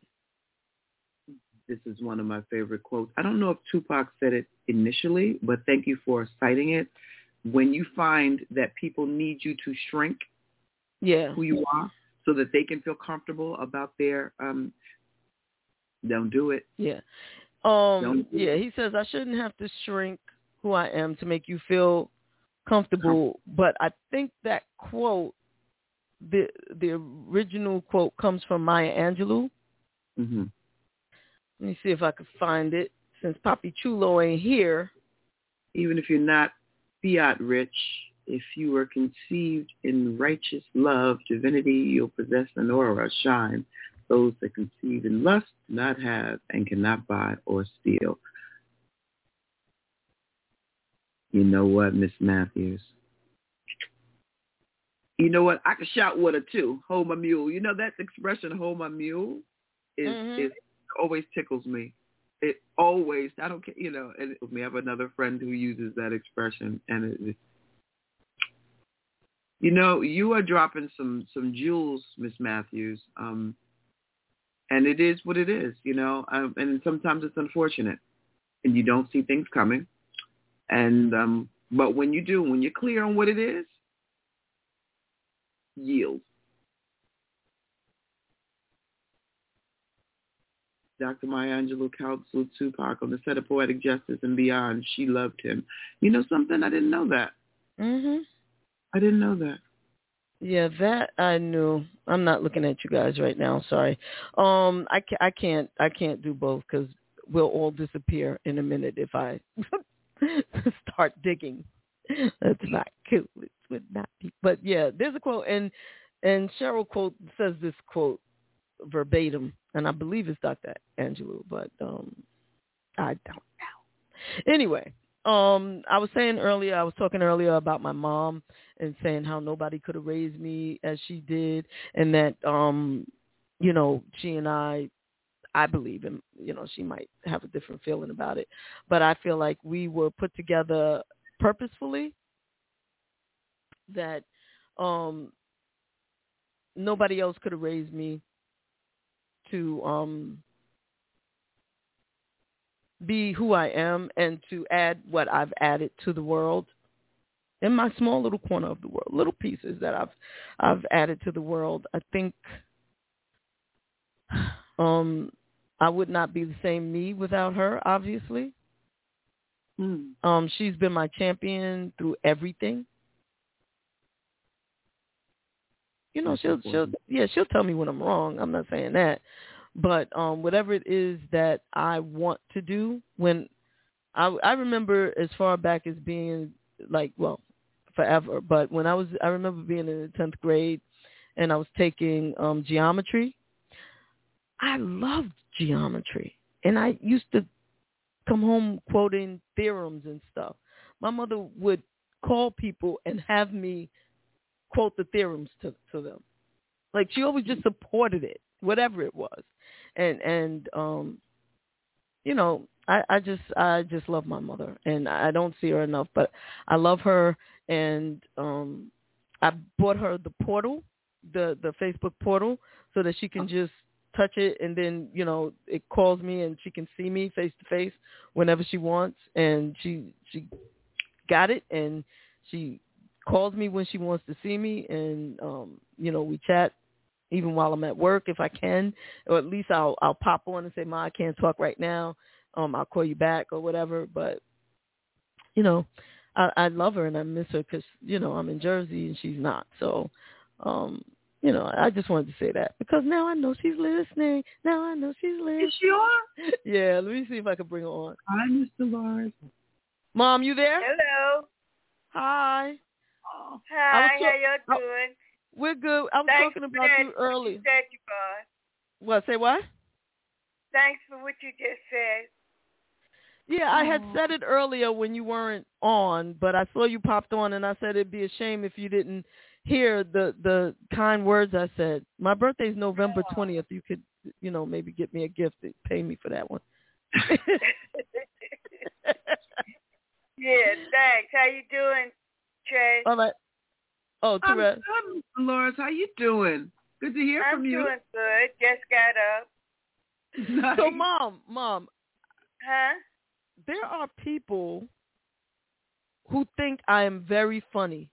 This is one of my favorite quotes. I don't know if Tupac said it initially, but thank you for citing it. When you find that people need you to shrink Yeah. who you are so that they can feel comfortable about their um don't do it. Yeah. Um yeah, he says I shouldn't have to shrink who I am to make you feel comfortable, but I think that quote the the original quote comes from Maya Angelou. Mhm. Let me see if I can find it since Papi Chulo ain't here. Even if you're not fiat rich, if you were conceived in righteous love, divinity, you'll possess an aura, shine. Those that conceive in lust do not have and cannot buy or steal. You know what, Miss Matthews? You know what? I can shout with her too. Hold my mule. You know that expression, hold my mule, is Mhm. is always tickles me. It always. I don't care. You know. And we have another friend who uses that expression, and it, it you know, you are dropping some some jewels, Miss Matthews. Um, and it is what it is, you know. Um, and sometimes it's unfortunate, and you don't see things coming. And um, but when you do, when you're clear on what it is, yield. Dr. Maya Angelou counseled Tupac on the set of Poetic Justice and beyond. She loved him. You know something? I didn't know that. Mhm. I didn't know that. Yeah, that I knew. I'm not looking at you guys right now. Sorry. Um, I can't. I can't. I can't do both because we'll all disappear in a minute if I *laughs* start digging. That's not cool. It would not be. But yeah, there's a quote, and and Cheryl quote says this quote verbatim, and I believe it's Dr. Angelou, but um, I don't know. Anyway, um, I was saying earlier, I was talking earlier about my mom and saying how nobody could have raised me as she did, and that um, you know, she and I, I believe, and you know, she might have a different feeling about it, but I feel like we were put together purposefully. That um, nobody else could have raised me to um be who I am and to add what I've added to the world in my small little corner of the world, little pieces that I've I've added to the world. I think um I would not be the same me without her, obviously. Hmm. Um she's been my champion through everything. You know, That's she'll she'll yeah, she'll tell me when I'm wrong. I'm not saying that. But um whatever it is that I want to do when I I remember as far back as being like, well, forever. But when I was, I remember being in the tenth grade, and I was taking um geometry. I loved geometry, and I used to come home quoting theorems and stuff. My mother would call people and have me quote the theorems to to them. Like she always just supported it, whatever it was, and and um, you know, I I just I just love my mother, and I don't see her enough, but I love her, and um, I bought her the portal, the the Facebook portal, so that she can just touch it and then you know it calls me and she can see me face to face whenever she wants and she she got it and she calls me when she wants to see me and um you know we chat even while I'm at work if I can or at least I'll I'll pop on and say ma I can't talk right now um I'll call you back or whatever but you know I I love her and I miss her cuz you know I'm in Jersey and she's not so um you know, I just wanted to say that because now I know she's listening. Now I know she's listening. Is she on? Yeah, let me see if I can bring her on. Hi, Mr. Lars. Mom, you there? Hello. Hi. Oh, Hi, talk- how y'all doing? We're good. I was Thanks talking about you early. You said you God. What? Say what? Thanks for what you just said. Yeah, I had said it earlier when you weren't on, but I saw you popped on, and I said it'd be a shame if you didn't hear the the kind words I said. My birthday's November twentieth. You could, you know, maybe get me a gift. and Pay me for that one. *laughs* *laughs* Yeah, thanks. How you doing, Trey? All right. Oh, I'm Terez. good, Mr. How you doing? Good to hear I'm from you. I'm doing good. Just got up. *laughs* So, mom, mom, Huh? there are people who think I am very funny.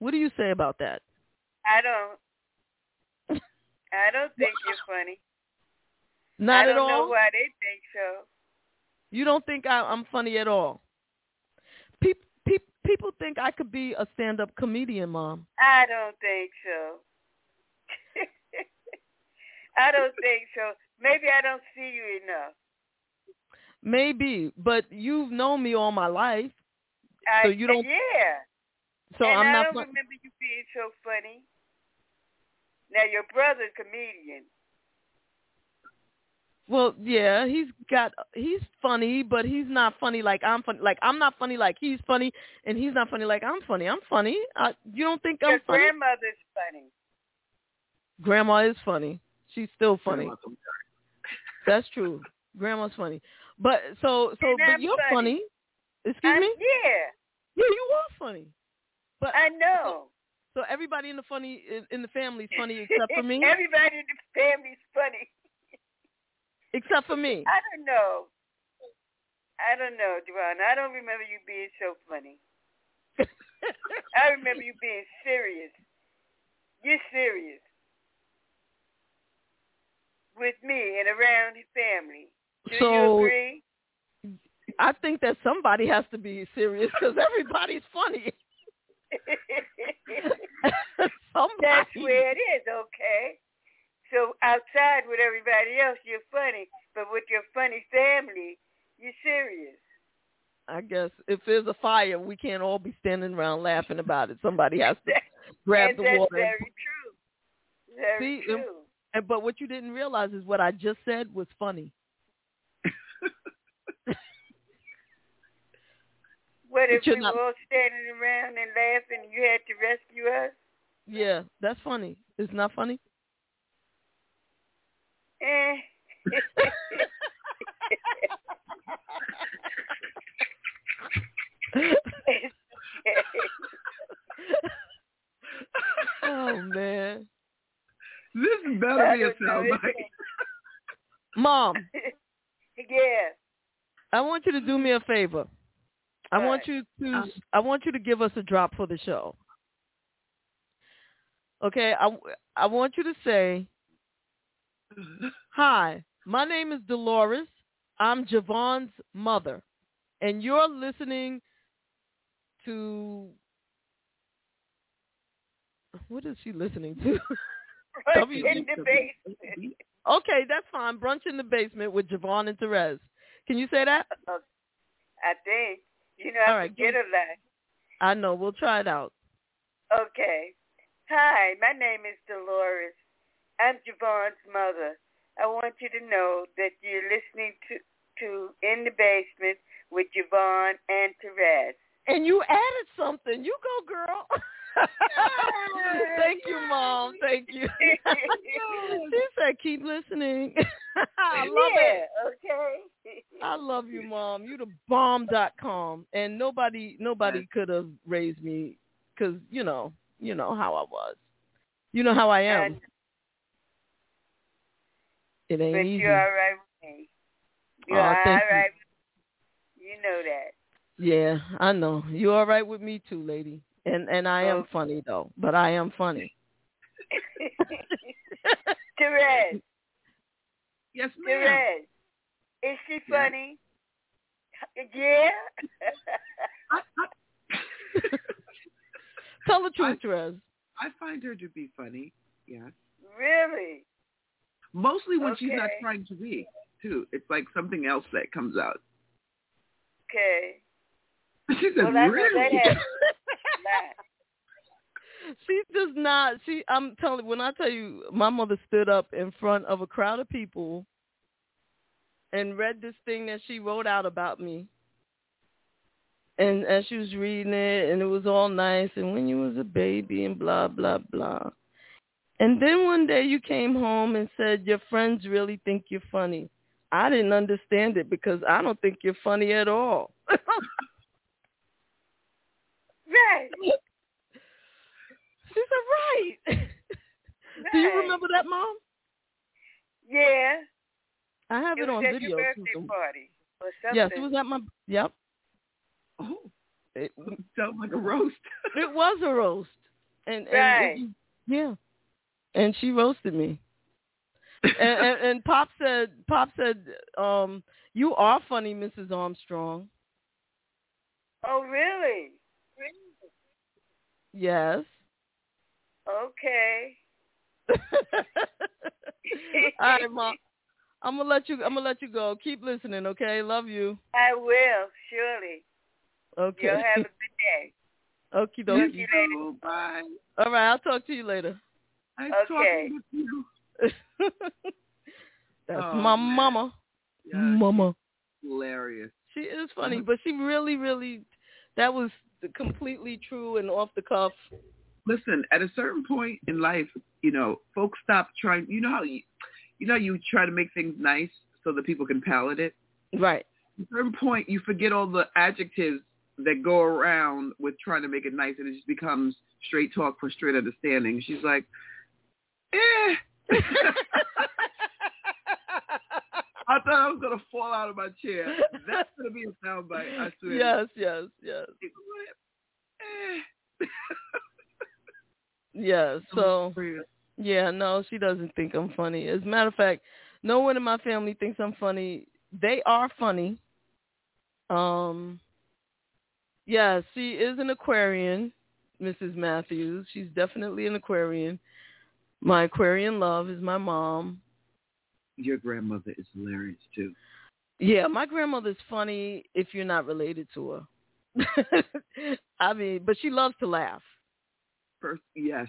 What do you say about that? I don't. *laughs* I don't think you're funny. Not at all. I don't know why they think so. You don't think I, I'm funny at all? People, think I could be a stand-up comedian, mom. I don't think so. *laughs* I don't think so. Maybe I don't see you enough. Maybe, but you've known me all my life, I, so you don't. Yeah. So and I'm I not. don't fun- remember you being so funny. Now your brother's a comedian. Well, yeah, he's got he's funny, but he's not funny like I'm funny. Like I'm not funny like he's funny, and he's not funny like I'm funny. I'm funny. I, you don't think I'm funny? Your funny? grandmother's funny. Grandma is funny. She's still funny. That's true. Grandma's funny. But so so but you're funny. funny. Excuse I- me? Yeah. Yeah, you are funny. But I know. So everybody in the funny in, in the family's funny *laughs* except for me. Everybody in the family's funny. Except for me. I don't know. I don't know, Joanna. I don't remember you being so funny. *laughs* I remember you being serious. You're serious. With me and around the family. Do you So- agree? I think that somebody has to be serious because everybody's funny. *laughs* *laughs* somebody. That's where it is, okay? So outside with everybody else, you're funny, but with your funny family, you're serious. I guess if there's a fire, we can't all be standing around laughing about it. Somebody has to *laughs* grab and the that's water. and very true. Very See, and- true. And, but what you didn't realize is what I just said was funny. *laughs* What if you're we not- were all standing around and laughing and you had to rescue us? Yeah, that's funny. It's not funny. Eh. oh man, This better be a don't soundbite. mom, yeah. I want you to do me a favor. I want What? you to I want you to give us a drop for the show. Okay, I I want you to say, "Hi, my name is Dolores. I'm JaVonne's mother, and you're listening to what is she listening to? Right in the basement. okay, that's fine. Brunch in the basement with JaVonne and Terez. Can you say that? I think. You know, I All right, forget a lot. I know. We'll try it out. Okay. Hi, my name is Dolores. I'm JaVonne's mother. I want you to know that you're listening to to In the Basement with JaVonne and Terez. And you added something. You go, girl. *laughs* Thank you, Mom. Thank you. *laughs* she said, keep listening. *laughs* I love yeah, it. okay. I love you, Mom. You the bomb dot com, and nobody nobody could have raised me because you know you know how I was. You know how I am. And- it ain't but easy. you're all right with me. You're Aw, all thank you. right. You know that. Yeah, I know. You're all right with me too, lady. And and I am Oh. funny though, but I am funny. *laughs* *laughs* Terez, Yes, ma'am. Terez, is she funny? Yeah. *laughs* Tell the truth, Terez. I find her to be funny. Yes. really? Mostly when she's not trying to be, too. It's like something else that comes out. Okay. *laughs* She said, Well, that's what really? *laughs* she does not. She. I'm telling. You, when I tell you, my mother stood up in front of a crowd of people and read this thing that she wrote out about me. And as she was reading it, and it was all nice, and when you was a baby, and blah blah blah. And then one day you came home and said your friends really think you're funny. I didn't understand it because I don't think you're funny at all. *laughs* Right. She said, right. *laughs* Do you remember that, Mom? Yeah. I have it it, was on at video. your too, birthday so- party or something. Yes, it was at my. Yep. Oh, It, sounds like a roast. it was a roast, and, and it Right. yeah, and she roasted me. and, and, and Pop said, Pop said, um, "You are funny, Mrs. Armstrong." Oh, really? Yes. Okay. *laughs* All right, Mom. I'm gonna let you. I'm gonna let you go. Keep listening, okay? Love you. I will, surely. Okay. You'll have a good day. Okie You dokie. Bye. All right, I'll talk to you later. Nice Okay. talking with you. *laughs* That's Oh, my man. mama. Yeah, Mama. Hilarious. She is funny, but she really, really, that was completely true and off the cuff. Listen, at a certain point in life, you know, folks stop trying. You know how you, you know, you try to make things nice so that people can palate it. Right. At a certain point, you forget all the adjectives that go around with trying to make it nice, and it just becomes straight talk for straight understanding. She's like, eh. *laughs* I thought I was gonna fall out of my chair. That's gonna be a soundbite. I swear. yes, yes, yes. Eh. *laughs* Yeah, so yeah, no, she doesn't think I'm funny. As a matter of fact, no one in my family thinks I'm funny. They are funny. Um yeah, she is an Aquarian, Mrs. Matthews. She's definitely an Aquarian. My Aquarian love is my mom. Your grandmother is hilarious too. Yeah, my grandmother's funny if you're not related to her. *laughs* I mean, but she loves to laugh. First, yes,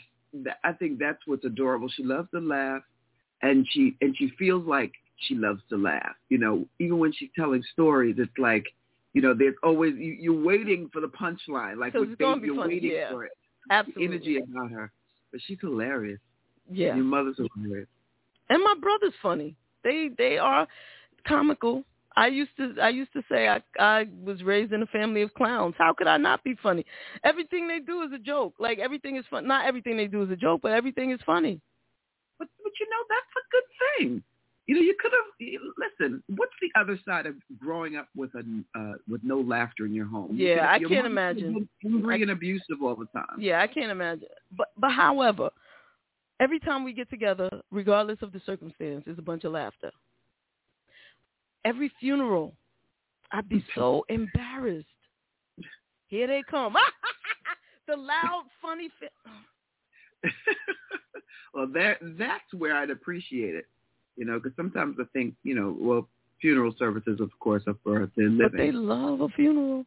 I think that's what's adorable. She loves to laugh, and she and she feels like she loves to laugh. You know, even when she's telling stories, it's like, you know, there's always you, you're waiting for the punchline. Like with it's gonna Babe, be you're funny, waiting yeah. for it. Absolutely. The energy about her, but she's hilarious. Yeah. Your mother's hilarious. and my brother's funny. They they are comical. I used to I used to say I I was raised in a family of clowns. How could I not be funny? Everything they do is a joke. Like everything is fun. Not everything they do is a joke, but everything is funny. But but you know that's a good thing. You know, you could have listen. What's the other side of growing up with a uh, with no laughter in your home? Yeah, I can't mom could have imagine. Angry and abusive all the time. Yeah, I can't imagine. But but however, every time we get together, regardless of the circumstance, is a bunch of laughter. Every funeral, I'd be so embarrassed. Here they come. *laughs* the loud, funny. Fi- *laughs* well, that that's where I'd appreciate it. You know, because sometimes I think, you know, well, funeral services, of course, are for the living. but they love a funeral.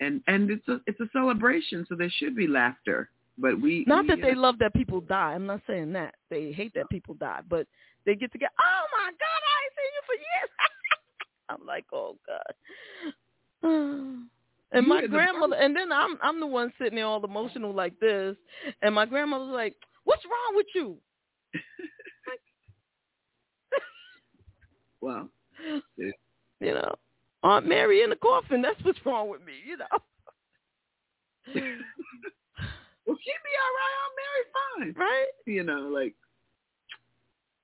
and and it's a it's a celebration, so there should be laughter. But we not we, that they uh, love that people die. I'm not saying that they hate that people die, but they get together. Oh my God, I ain't seen you for years. *laughs* I'm like, oh God. *sighs* And my Yeah, grandmother, and then I'm I'm the one sitting there all emotional like this, and my grandmother's like, "What's wrong with you?" *laughs* well, *laughs* you know, Aunt Mary in the coffin. That's what's wrong with me. You know. Well, she'd be all right. I'm Mary, fine, right? You know, like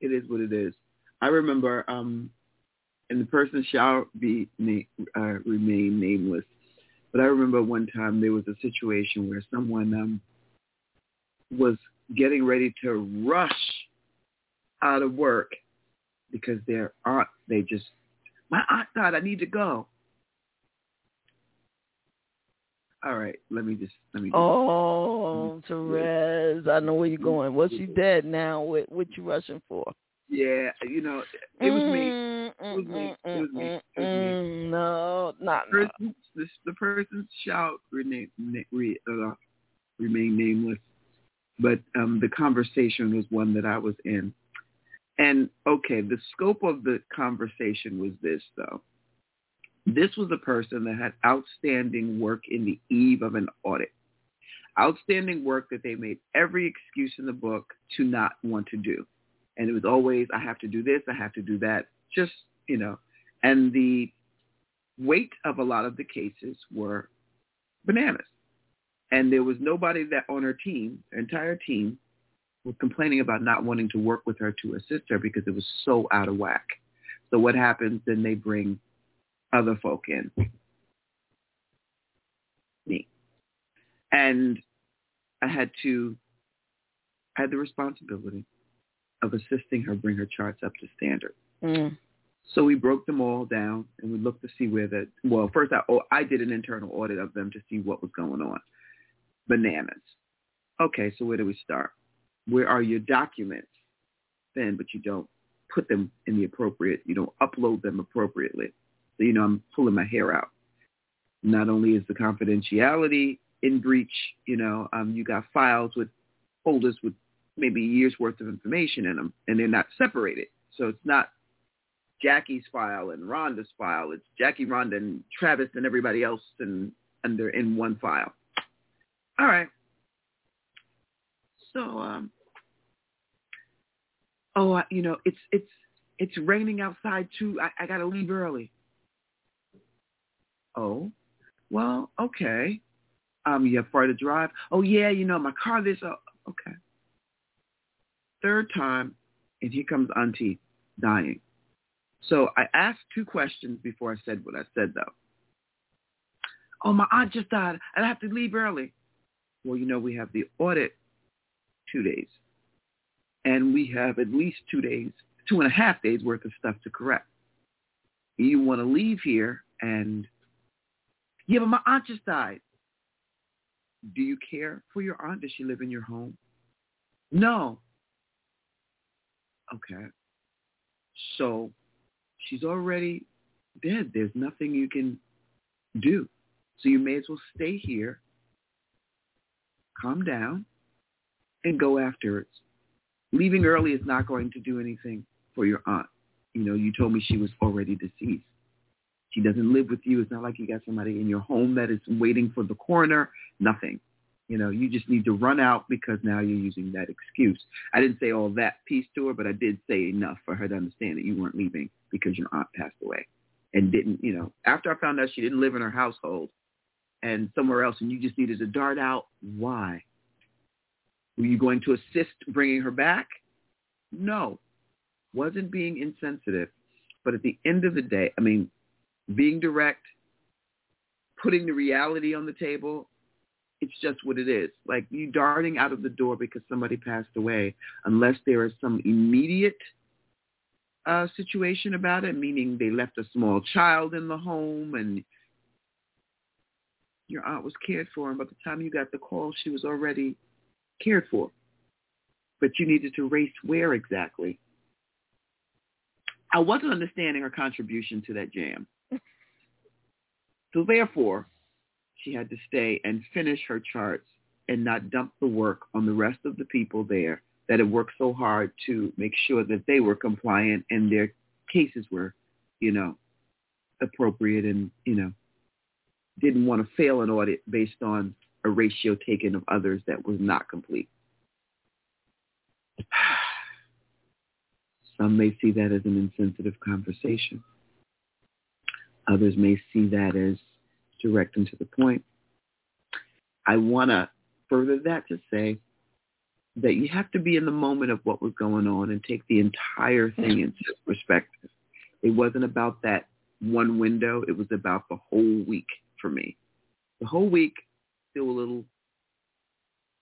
it is what it is. I remember, um, and the person shall be na- uh, remain nameless. But I remember one time there was a situation where someone um, was getting ready to rush out of work because their aunt, they just, my aunt died, I need to go. All right, let me just, let me just. Oh, Terez, I know where you're going. Well, she dead now. What what you rushing for? Yeah, you know, it was me. It was me. It was me. It was me. No, not no. person, this, the person shall remain, re, uh, remain nameless, but um, the conversation was one that I was in. And okay, the scope of the conversation was this, though. This was a person that had outstanding work in the eve of an audit. Outstanding work that they made every excuse in the book to not want to do. And it was always, I have to do this, I have to do that. Just, you know, and the weight of a lot of the cases were bananas. And there was nobody that on her team, her entire team, was complaining about not wanting to work with her to assist her because it was so out of whack. So what happens? Then they bring other folk in. Me. And I had to, I had the responsibility of assisting her bring her charts up to standard. Mm. So we broke them all down and we looked to see where the, well, first I, oh, I did an internal audit of them to see what was going on. Bananas. Okay, so where do we start? Where are your documents? Then, but you don't put them in the appropriate, you don't upload them appropriately. So, you know, I'm pulling my hair out. Not only is the confidentiality in breach, you know, um, you got files with folders with maybe a year's worth of information in them, and they're not separated. So it's not Jackie's file and Rhonda's file. It's Jackie, Rhonda, and Travis and everybody else, and and they're in one file. All right. So, um, oh, you know, it's it's it's raining outside too. I, I got to leave early. Oh, well, okay. Um, you have far to drive. Oh yeah, you know my car. This. Oh, okay. Third time, and here comes Auntie dying. So I asked two questions before I said what I said, though. Oh, my aunt just died. and I have to leave early. Well, you know, we have the audit two days. And we have at least two days, two and a half days worth of stuff to correct. You want to leave here and, yeah, but my aunt just died. Do you care for your aunt? Does she live in your home? No. Okay. So she's already dead. There's nothing you can do. So you may as well stay here, calm down, and go afterwards. Leaving early is not going to do anything for your aunt. You know, you told me she was already deceased. She doesn't live with you. It's not like you got somebody in your home that is waiting for the coroner. Nothing. You know, you just need to run out because now you're using that excuse. I didn't say all that piece to her, but I did say enough for her to understand that you weren't leaving because your aunt passed away and didn't, you know, after I found out she didn't live in her household and somewhere else and you just needed to dart out, why? Were you going to assist bringing her back? No. Wasn't being insensitive. But at the end of the day, I mean, being direct, putting the reality on the table, it's just what it is. Like you darting out of the door because somebody passed away, unless there is some immediate uh, situation about it, meaning they left a small child in the home and your aunt was cared for, and by the time you got the call, she was already cared for. But you needed to race where exactly? I wasn't understanding her contribution to that jam. So therefore, she had to stay and finish her charts and not dump the work on the rest of the people there that had worked so hard to make sure that they were compliant and their cases were, you know, appropriate and, you know, didn't want to fail an audit based on a ratio taken of others that was not complete. *sighs* Some may see that as an insensitive conversation. Others may see that as direct and to the point. I want to further that to say that you have to be in the moment of what was going on and take the entire thing into perspective. It wasn't about that one window. It was about the whole week for me. The whole week, still a little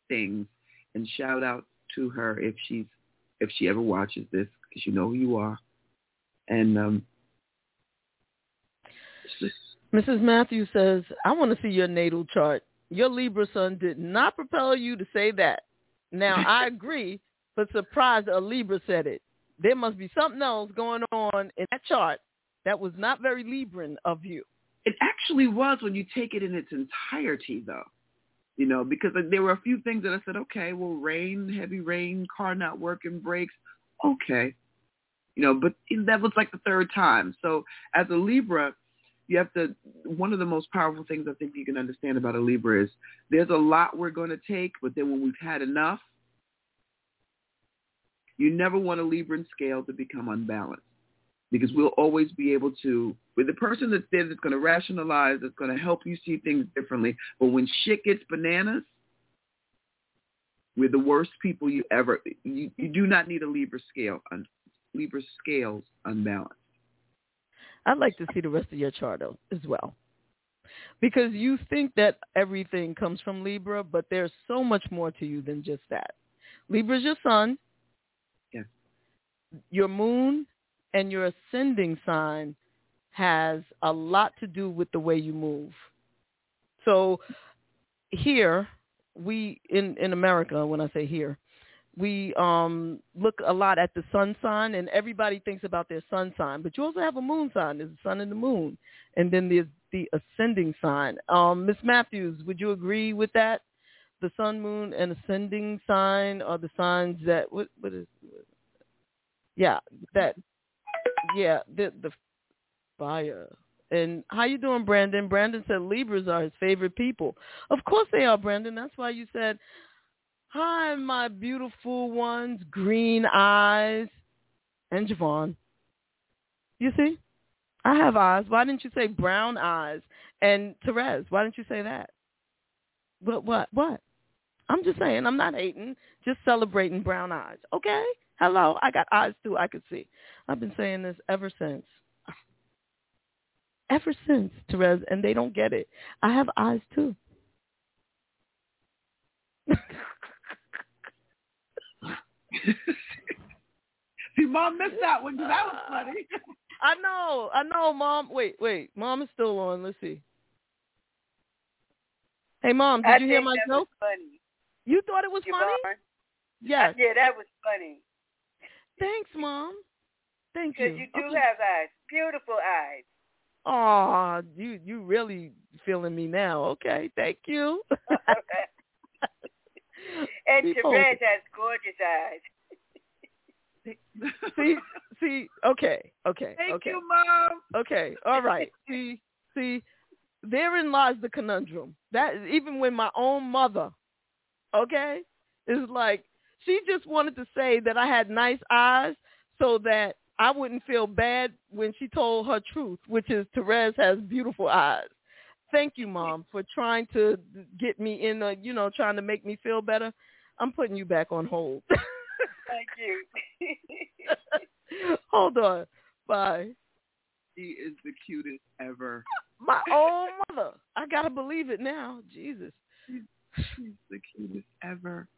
things. And shout out to her if she's if she ever watches this, because you know who you are. And um, Mrs. Matthews says, I want to see your natal chart. Your Libra sun did not propel you to say that. Now, *laughs* I agree, but surprised a Libra said it. There must be something else going on in that chart that was not very Libran of you. It actually was when you take it in its entirety, though. You know, because there were a few things that I said, okay, well, rain, heavy rain, car not working, brakes, okay. You know, but that was like the third time. So as a Libra, you have to, one of the most powerful things I think you can understand about a Libra is there's a lot we're going to take, but then when we've had enough, you never want a Libran scale to become unbalanced because we'll always be able to, with the person that's there that's going to rationalize, that's going to help you see things differently. But when shit gets bananas, we're the worst people you ever, you, you do not need a Libra scale, un, Libra scales unbalanced. I'd like to see the rest of your chart as well. Because you think that everything comes from Libra, but there's so much more to you than just that. Libra's your sun. Yes. Your moon and your ascending sign has a lot to do with the way you move. So here, we in in America, when I say here, we um look a lot at the sun sign and everybody thinks about their sun sign but you also have a moon sign. There's the sun and the moon and then there's the ascending sign. Um miss matthews would you agree with that? The sun moon and ascending sign are the signs that what what is yeah that yeah the the fire. And how you doing brandon? Brandon said libras are his favorite people. Of course they are brandon. That's why you said Hi, my beautiful ones, green eyes, and JaVonne. You see, I have eyes. Why didn't you say brown eyes? And Terez, why didn't you say that? What, what, what? I'm just saying, I'm not hating, just celebrating brown eyes. Okay? Hello, I got eyes too, I could see. I've been saying this ever since. Ever since, Terez, and they don't get it. I have eyes too. *laughs* See, mom missed that one because that was funny. *laughs* I know, I know, mom. Wait, wait, mom is still on. Let's see. Hey, mom, did I you hear my that joke? Was funny. You thought it was JaVonne? funny? Yes. Yeah, that was funny. Thanks, mom. Thank Because you. you do Okay. have eyes, beautiful eyes. Aw, you you really feeling me now? Okay, thank you. *laughs* and Be has gorgeous eyes. see, see, okay, okay, Thank okay. you, mom. Okay, all right. see, see, therein lies the conundrum. That even when my own mother, okay, is like she just wanted to say that I had nice eyes so that I wouldn't feel bad when she told her truth, which is Terez has beautiful eyes. Thank you, mom, for trying to get me in a, you know, trying to make me feel better. I'm putting you back on hold. *laughs* Thank you. *laughs* Hold on. Bye. She is the cutest ever. *laughs* My own mother. I gotta believe it now. Jesus. She's the cutest ever.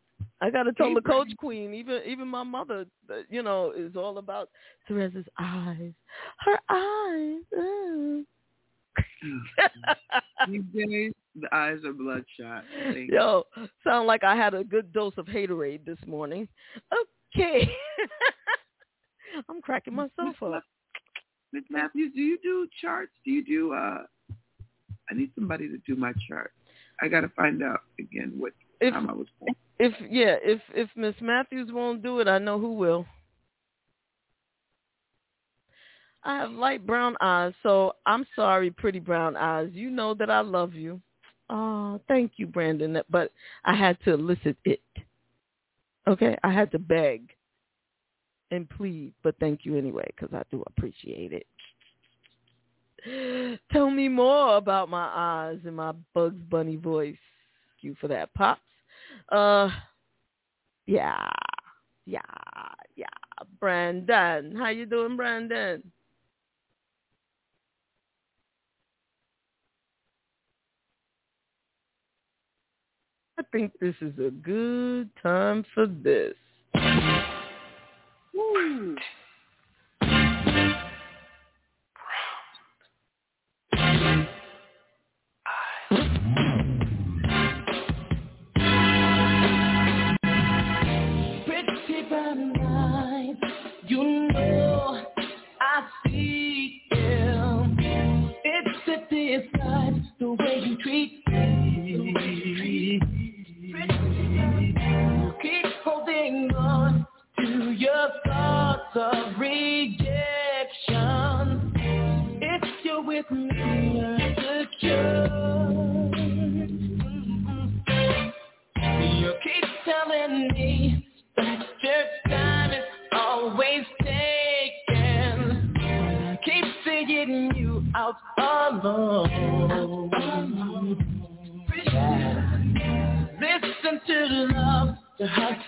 I gotta tell the coach queen, even even my mother, you know, is all about Terez's eyes. Her eyes. *laughs* These days, the eyes are bloodshot. Thank. Yo, sound like I had a good dose of haterade this morning. Okay. *laughs* I'm cracking myself up. Miss Matthews, do you do charts? Do you do uh I need somebody to do my chart. I got to find out again what if, time I was born. If yeah, if if Miss Matthews won't do it, I know who will. I have light brown eyes, so I'm sorry, pretty brown eyes. You know that I love you. Oh, thank you, Brandon. But I had to elicit it. Okay, I had to beg and plead, but thank you anyway because I do appreciate it. *gasps* Tell me more about my eyes and my Bugs Bunny voice. Thank you for that, pops. Uh, yeah, yeah, yeah. Brandon, how you doing, Brandon? I think this is a good time for this. Woo. Pretty of rejection. If you're with me, you're secure. You keep telling me that your time is always taken. Keep seeing you out alone. Listen to love, the heart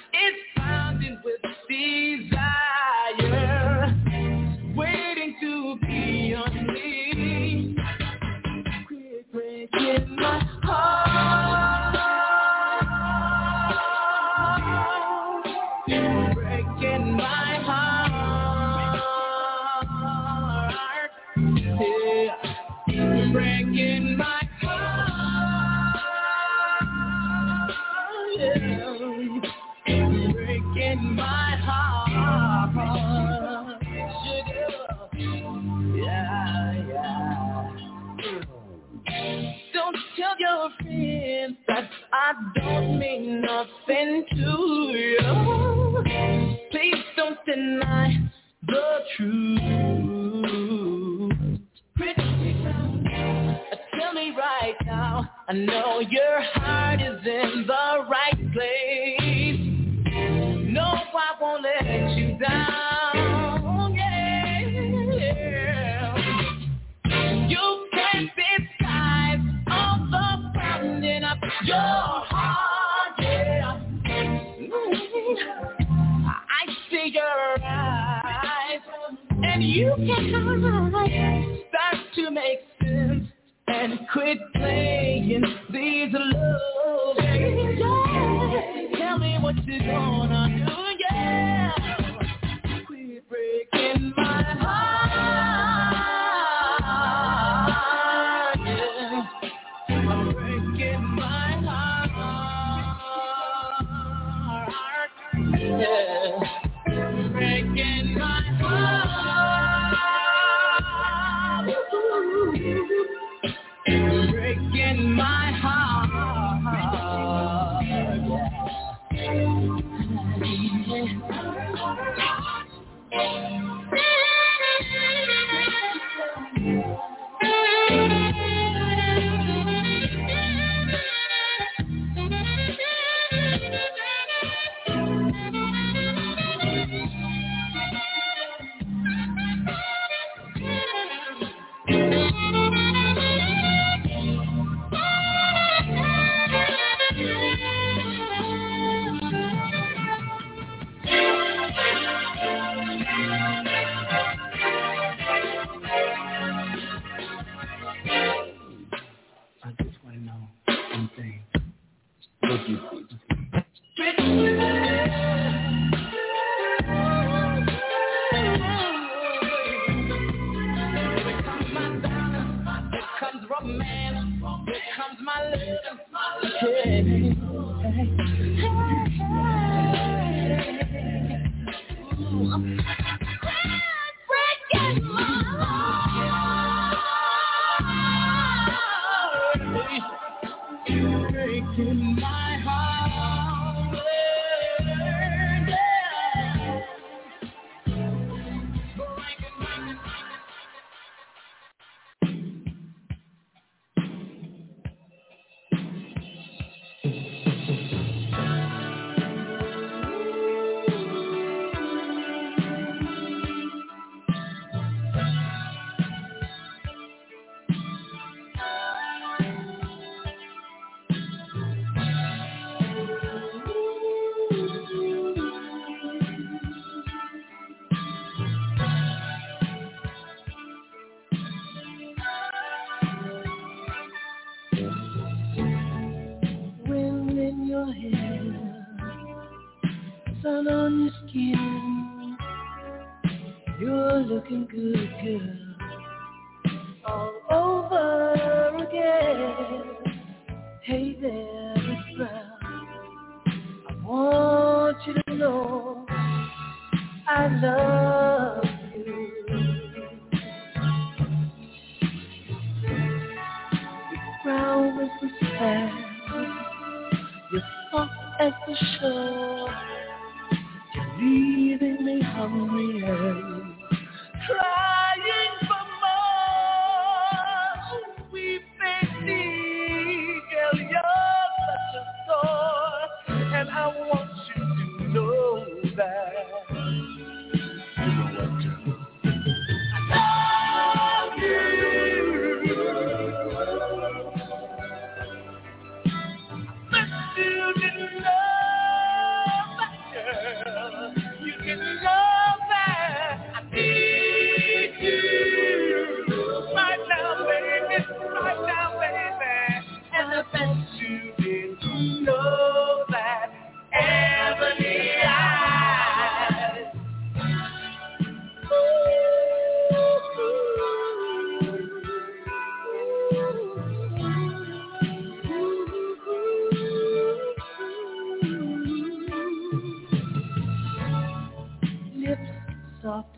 playing these love. Yeah. Tell me what you're gonna do,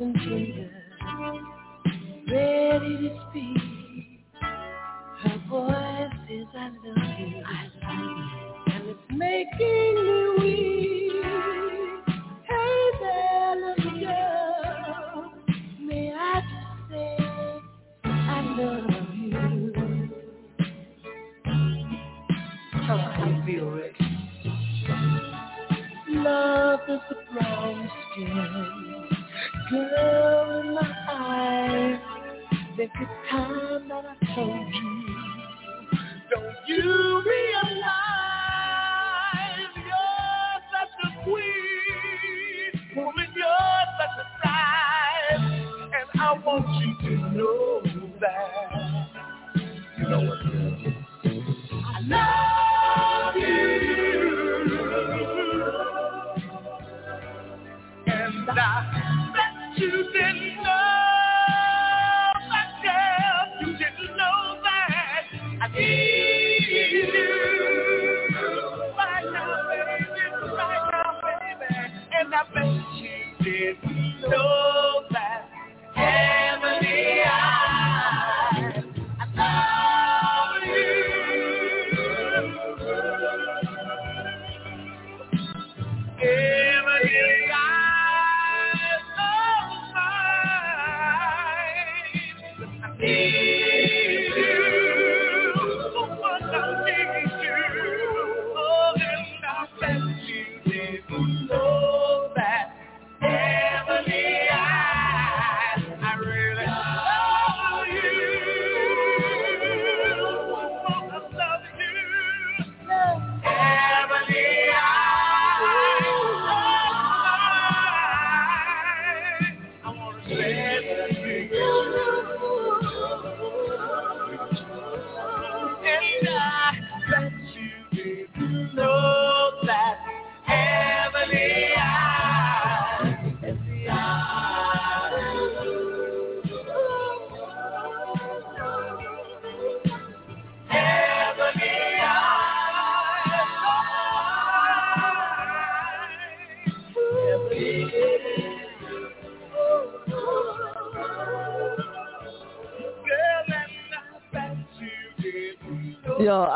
and ready to speak.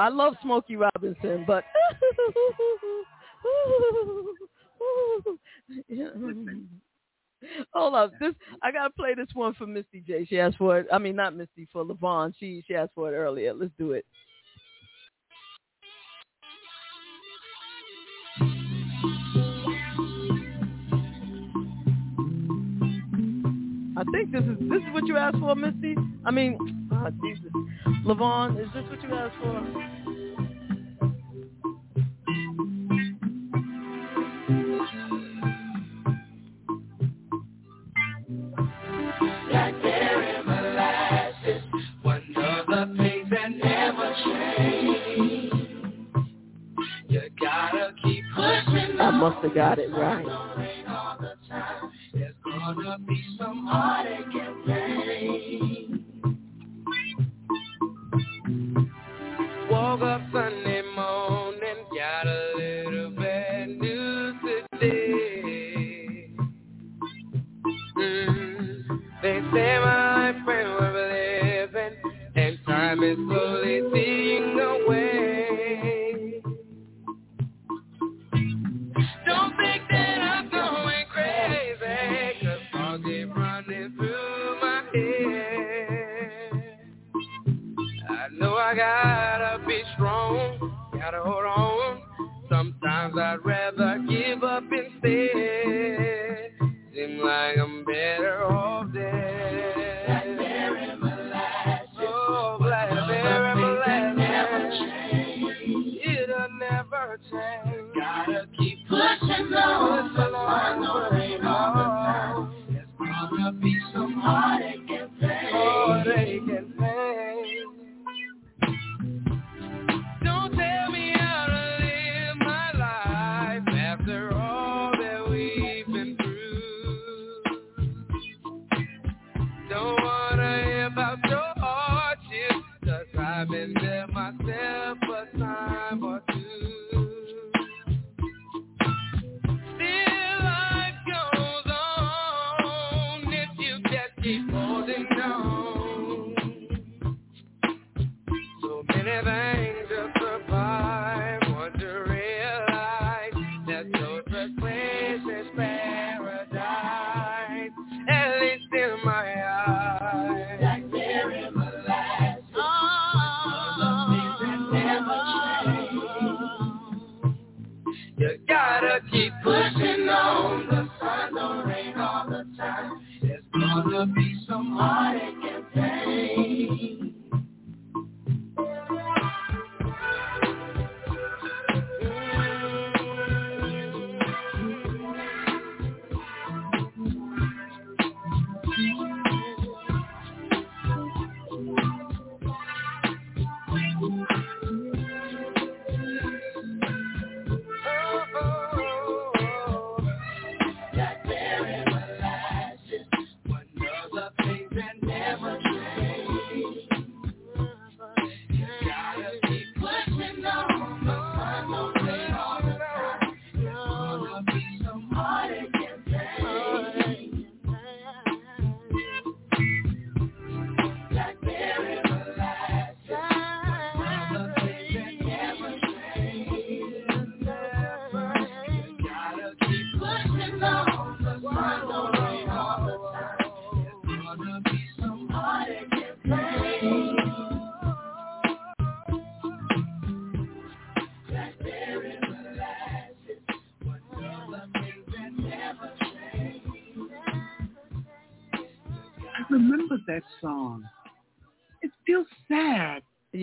I love Smokey Robinson, but *laughs* Hold up. This I gotta play this one for Misty J. She asked for it. I mean not Misty for Levon. She she asked for it earlier. Let's do it. I think this is this is what you asked for, Misty. I mean, oh, Jesus, Levon, is this what you asked for? I must have got it right. Gonna be some heartache and pain. Woke up Sunday morning,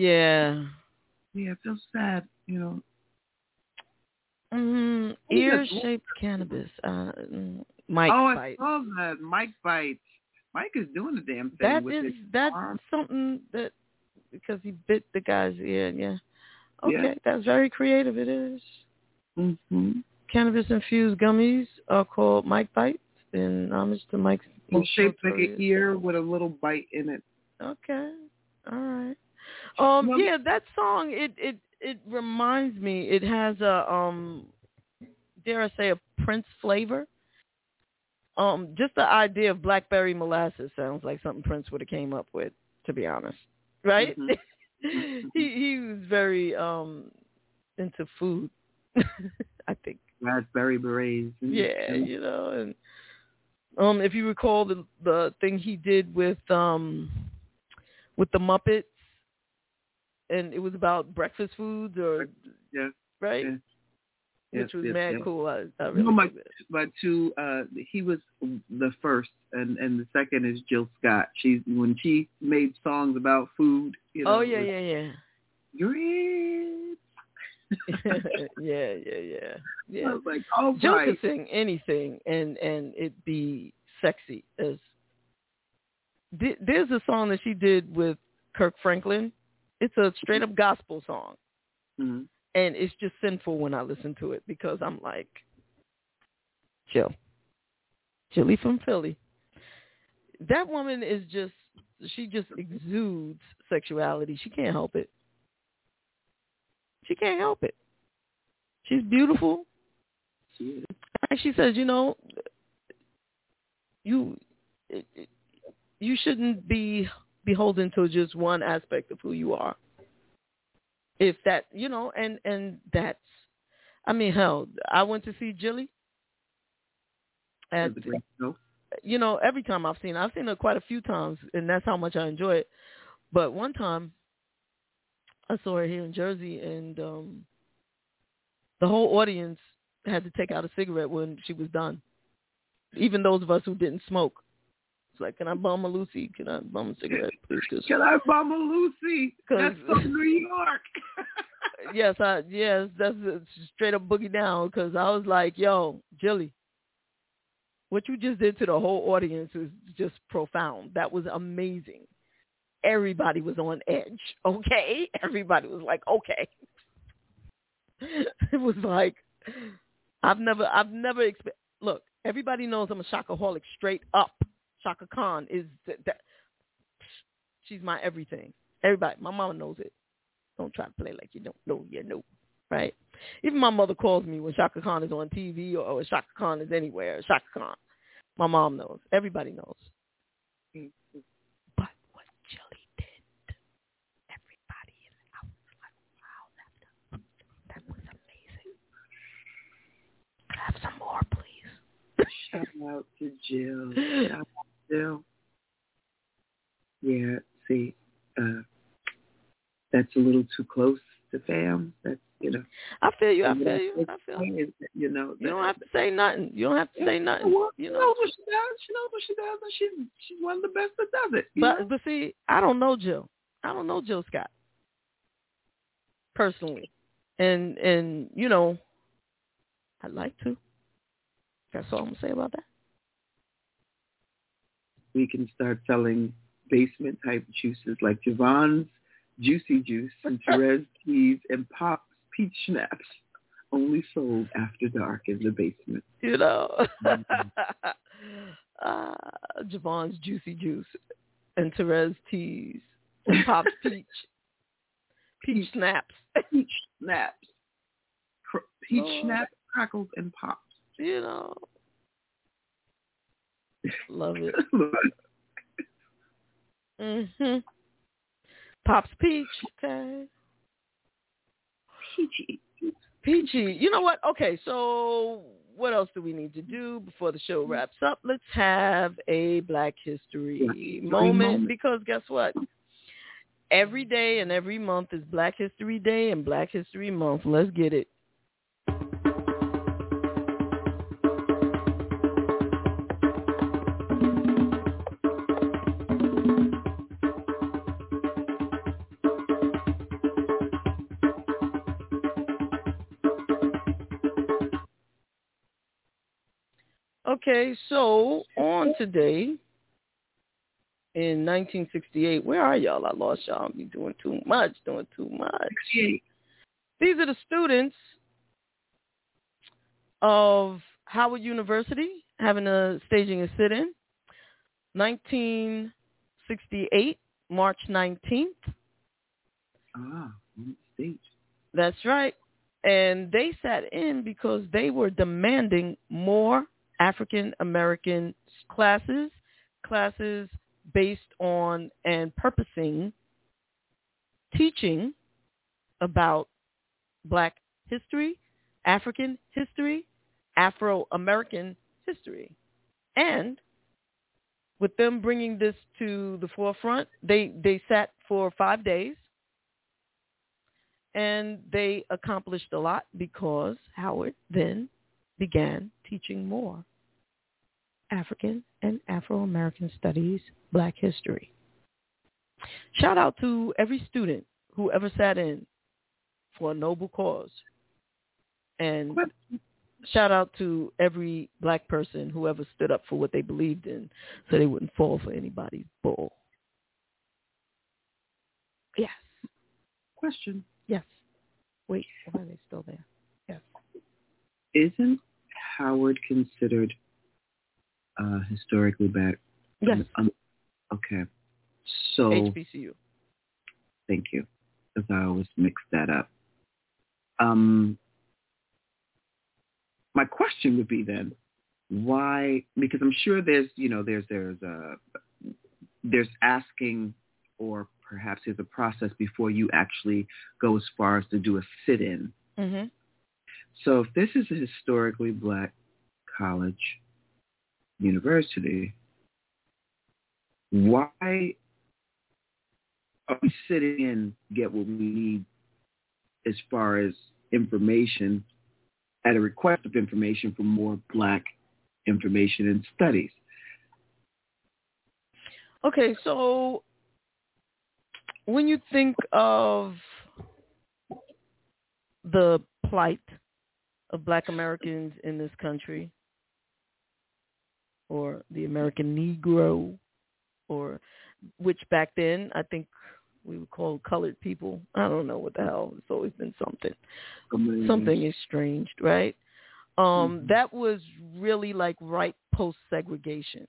Yeah. Yeah, it feels sad, you know. Mm, ear-shaped cannabis. Uh, mm, Mike oh, bite. I saw that. Mike bites. Mike is doing the damn thing. That with is that's arm. something that because he bit the guy's ear. Yeah. Okay, Yeah. that's very creative. It is. Mm-hmm. Cannabis infused gummies are called Mike Bites in homage to Mike's. Most shaped like an ear with a little bite in it. Okay. All right. Um yeah, that song it it it reminds me it has a um dare I say a Prince flavor. Um just the idea of blackberry molasses sounds like something Prince would have came up with to be honest. Right? Mhm. *laughs* he he was very um into food. *laughs* I think. Raspberry berets. and- Yeah, you know, and um, if you recall the the thing he did with um with the Muppets, and it was about breakfast foods or Yeah. right, Yeah. which was yes, mad yes. cool. I, I You really know, my, my two, uh, he was the first, and and the second is Jill Scott. She when she made songs about food. You know, oh yeah, was yeah, yeah. Great. yeah, *laughs* yeah, yeah, yeah. I was like, oh Jill right. could sing anything and and it be sexy as. Th- There's a song that she did with Kirk Franklin. It's a straight up gospel song, Mhm. and it's just sinful when I listen to it because I'm like, Jill. Jilly from Philly. That woman is just she just exudes sexuality. She can't help it. She can't help it. She's beautiful. And she says, you know, you you shouldn't be beholden to just one aspect of who you are. If that, you know, and and that's, I mean, hell, I went to see Jilly. At, you know, every time I've seen, her, I've seen her quite a few times, and that's how much I enjoy it. But one time, I saw her here in Jersey, and um the whole audience had to take out a cigarette when she was done. Even those of us who didn't smoke. Like, can I bum a Lucy? Can I bum a cigarette, please? Cause, can I bum a Lucy? That's from New York. *laughs* yes, I yes, that's a straight up boogie down. Because I was like, yo, Jilly, what you just did to the whole audience is just profound. That was amazing. Everybody was on edge. *laughs* Okay, everybody was like, okay. *laughs* it was like I've never I've never expe- look. Everybody knows I'm a Chakaholic straight up. Chaka Khan is that, that she's my everything. Everybody, my mama knows it. Don't try to play like you don't know you know, right? Even my mother calls me when Chaka Khan is on TV or, or Chaka Khan is anywhere. Chaka Khan. My mom knows. Everybody knows. But what Jilly did, everybody in the house was like, wow, that, that was amazing. Could I have some more, please? Shout out to Jill. *laughs* Shout out to Yeah, see, uh, that's a little too close to fam. That's you know. I feel you. I feel you. I feel you. You know, you don't have to say nothing. You don't have to say nothing. Well, you she know. knows what she does. She knows what she does, and she's she's one of the best that does it. But know? but see, I don't know Jill. I don't know Jill Scott personally, and and you know, I'd like to. That's all I'm gonna say about that. We can start selling basement type juices like JaVonne's Juicy Juice and *laughs* Terez Teas and Pop's Peach Snaps only sold after dark in the basement. You know, *laughs* uh, JaVonne's Juicy Juice and Terez Teas and Pop's *laughs* Peach Peach Snaps. Peach Snaps. Peach Lord. Snaps, Crackles, and Pops. You know, love it. *laughs* Mhm. Pop's Peach. Okay. Peachy. Peachy. You know what? Okay, so what else do we need to do before the show wraps up? Let's have a Black History, Black History moment, moment. because guess what? Every day and every month is Black History Day and Black History Month. Let's get it. Okay, so on today in 1968, where are y'all? I lost y'all. I'm be doing too much, doing too much. These are the students of Howard University having a staging a sit-in. 1968, March 19th. Ah, stage. That's right. And they sat in because they were demanding more African American classes, classes based on and purposing teaching about black history, African history, Afro-American history. And with them bringing this to the forefront, they, they sat for five days and they accomplished a lot because Howard then began teaching more African and Afro-American studies, black history. Shout out to every student who ever sat in for a noble cause. And shout out to every black person who ever stood up for what they believed in so they wouldn't fall for anybody's bull. Yes. Question. Yes. Wait, why are they still there? Yes. Isn't Howard considered uh, historically black? Yes. Um, okay. So HBCU. Thank you. Because I always mix that up. Um, my question would be then, why? Because I'm sure there's, you know, there's there's a there's asking, or perhaps there's a process before you actually go as far as to do a sit-in. Mm-hmm. So if this is a historically black college, university, why are we sitting and get what we need as far as information at a request of information for more black information and studies? Okay, so when you think of the plight of black Americans in this country, or the American Negro, or which back then I think we would call colored people. I don't know what the hell. It's always been something. Amazing. Something estranged, right? Um, Mm-hmm. That was really like right post segregation.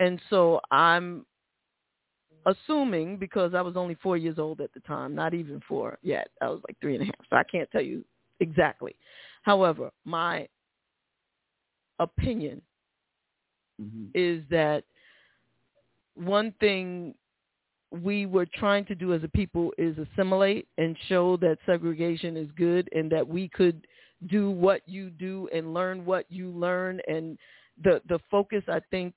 And so I'm assuming because I was only four years old at the time, not even four yet. I was like three and a half. So I can't tell you exactly. However, my opinion Mm-hmm. is that one thing we were trying to do as a people is assimilate and show that segregation is good and that we could do what you do and learn what you learn and the the focus I think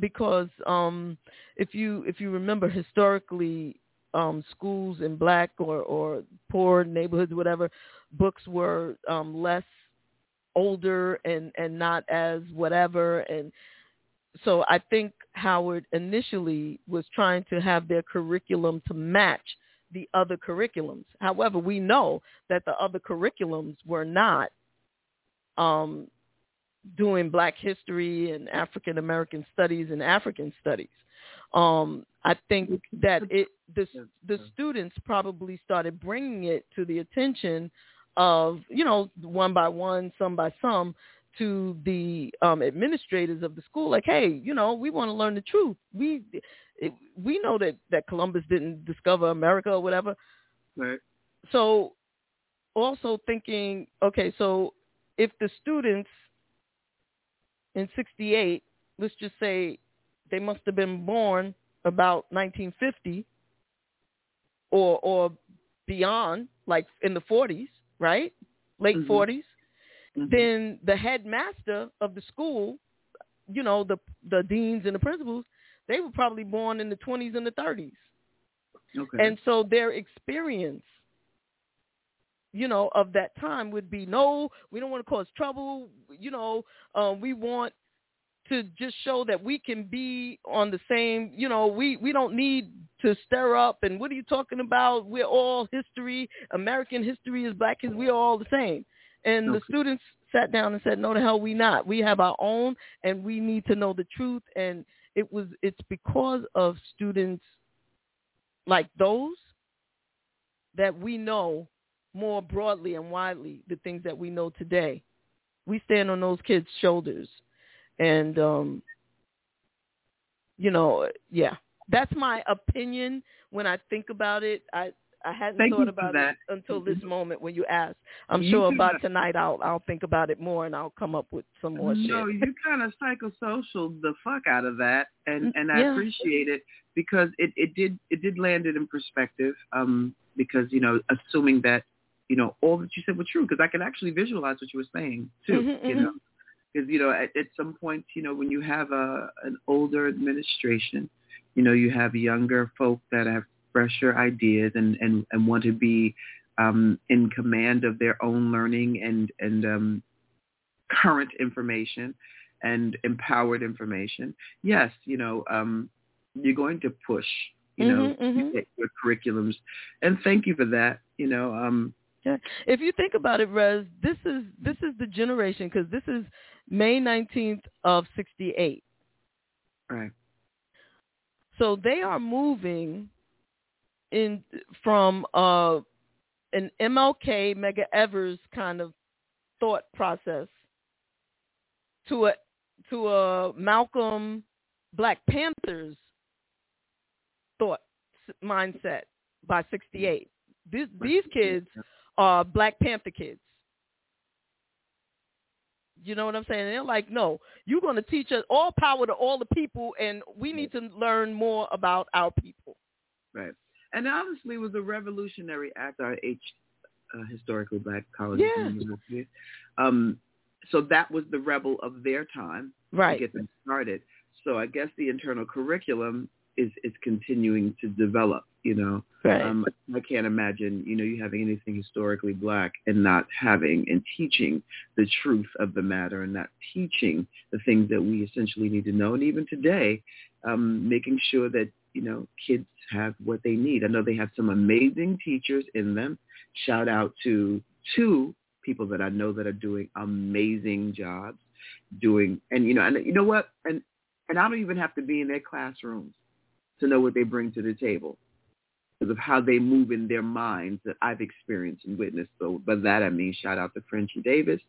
because um if you if you remember historically um schools in black or or poor neighborhoods whatever books were um less older and and not as whatever and so I think Howard initially was trying to have their curriculum to match the other curriculums. However, we know that the other curriculums were not um, doing Black history and African American studies and African studies. Um, I think that it the the students probably started bringing it to the attention of you know one by one, some by some, to the um, administrators of the school, like, hey, you know, we want to learn the truth. We it, we know that that Columbus didn't discover America or whatever. Right. So also thinking, okay, so if the students in 68, let's just say they must have been born about 1950 or or beyond, like in the 40s, right? Late Mhm. 40s. Then the headmaster of the school, you know, the the deans and the principals, they were probably born in the 20s and the 30s. Okay. And so their experience, you know, of that time would be, no, we don't want to cause trouble. You know, um, we want to just show that we can be on the same, you know, we, we don't need to stir up. And what are you talking about? We're all history. American history is black history. We're all the same. And the students sat down and said, no, the hell we not. We have our own and we need to know the truth. And it was, it's because of students like those that we know more broadly and widely the things that we know today. We stand on those kids' shoulders. And, um, you know, yeah, that's my opinion when I think about it. I, I hadn't Thank thought about that. it until this moment when you asked. I'm You sure about tonight I'll I'll think about it more and I'll come up with some more no, shit. you kind of psychosocial the fuck out of that, and and I Yeah. appreciate it because it it did it did land it in perspective. Um, because you know, assuming that you know all that you said were true, because I could actually visualize what you were saying too. Mhm, You mhm. know, because you know at, at some point, you know, when you have a an older administration, you know, you have younger folk that have fresher ideas and and and want to be um, in command of their own learning and and um, current information and empowered information. Yes, you know, um, you're going to push, you know, Mhm, mhm. your- your curriculums, and thank you for that. You know, um, Yeah. If you think about it, Rez, this is this is the generation because this is May 19th of 68. right, So they are moving in from uh, an MLK Medgar Evers kind of thought process to a to a Malcolm Black Panthers thought mindset by 68. These these kids are Black Panther kids. You know what I'm saying? And they're like, no, you're going to teach us all power to all the people, and we need to learn more about our people. Right. And honestly, it was a revolutionary act. Our H, uh, historically black colleges Yeah. and universities. Um, so that was the rebel of their time Right. to get them started. So I guess the internal curriculum is is continuing to develop. You know, Right. um, I can't imagine you know you having anything historically black and not having and teaching the truth of the matter and not teaching the things that we essentially need to know. And even today, um, making sure that you know kids have what they need. I know they have some amazing teachers in them. Shout out to two people that I know that are doing amazing jobs doing and you know and you know what and and I don't even have to be in their classrooms to know what they bring to the table because of how they move in their minds that I've experienced and witnessed. So by that I mean shout out to Frenchie Davis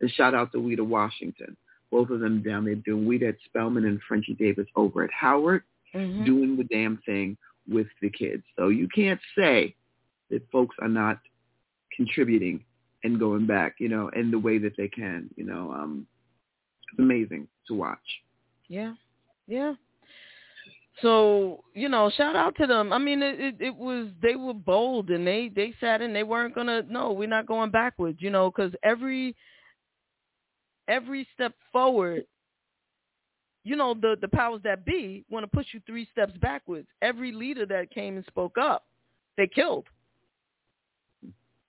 and shout out to Weta Washington. Both of them down there doing Weta at Spelman and Frenchie Davis over at Howard Mm-hmm. doing the damn thing with the kids. So you can't say that folks are not contributing and going back, you know, in the way that they can, you know. Um, it's amazing to watch. Yeah, yeah. So you know, shout out to them. I mean, it, it it was they were bold and they they sat in. They weren't gonna. No, we're not going backwards. You know, because every every step forward, you know, the the powers that be want to push you three steps backwards. Every leader that came and spoke up, they killed.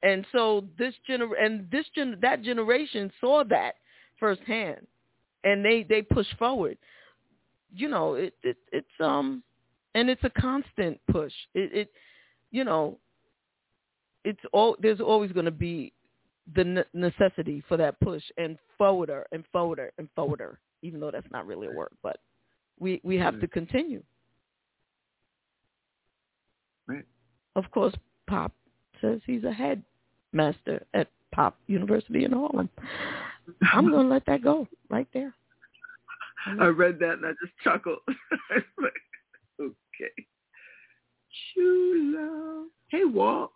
And so this gener and this gen that generation saw that firsthand, and they they pushed forward you know it, it it's um and it's a constant push. It it you know it's all there's always going to be the ne- necessity for that push and forwarder and forwarder and forwarder even though that's not really a word but we we have to continue. Right. of course pop says he's a headmaster at pop university in harlem. I'm *laughs* going to let that go right there I read that and I just chuckled. *laughs* Like, okay. Love. Hey, Walt.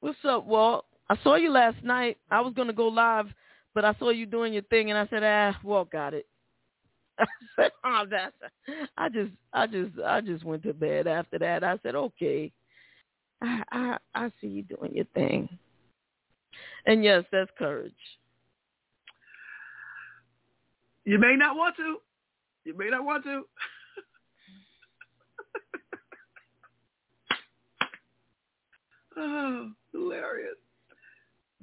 What's up, Walt? I saw you last night. I was gonna go live, but I saw you doing your thing, and I said, "Ah, Walt got it." *laughs* I said, "Oh, that's." I just, I just, I just went to bed after that. I said, "Okay, I, I, I see you doing your thing." And yes, that's courage. You may not want to. You may not want to. *laughs* oh, hilarious.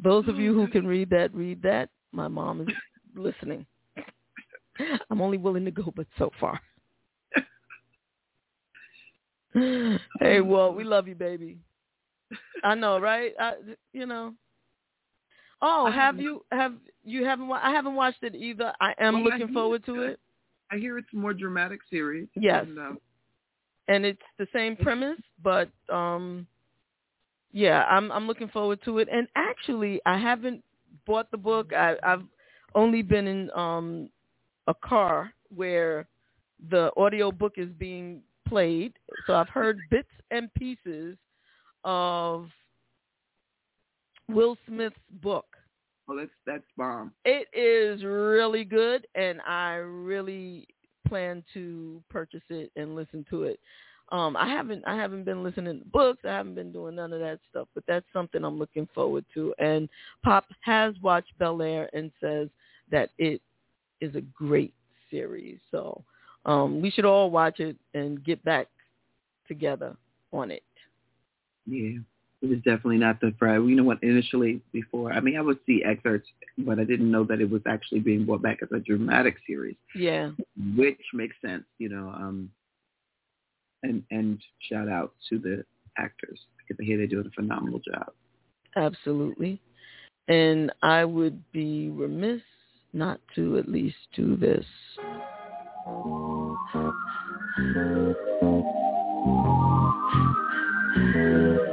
Those of you who can read that, read that. My mom is listening. I'm only willing to go, but so far. *laughs* hey, oh, well, we love you, baby. I know, right? I, you know. Oh, have you have you haven't? wa- I haven't watched it either. I am Well, looking hear forward to it, I hear it's a more dramatic series. Yes. And, um, and it's the same premise, but um, yeah, I'm I'm looking forward to it. And actually, I haven't bought the book. I, I've only been in um a car where the audio book is being played, so I've heard bits and pieces of Will Smith's book. Well, that's that's bomb. It is really good, and I really plan to purchase it and listen to it. Um, I haven't I haven't been listening to books. I haven't been doing none of that stuff, but that's something I'm looking forward to. And Pop has watched Bel Air and says that it is a great series. So um, we should all watch it and get back together on it. Yeah. It was definitely not the Friday. You know what? Initially, before I mean, I would see excerpts, but I didn't know that it was actually being brought back as a dramatic series, Yeah. which makes sense. You know, um, and and shout out to the actors because I hear they're doing a phenomenal job. Absolutely. And I would be remiss not to at least do this. deep, I'm breathing for you.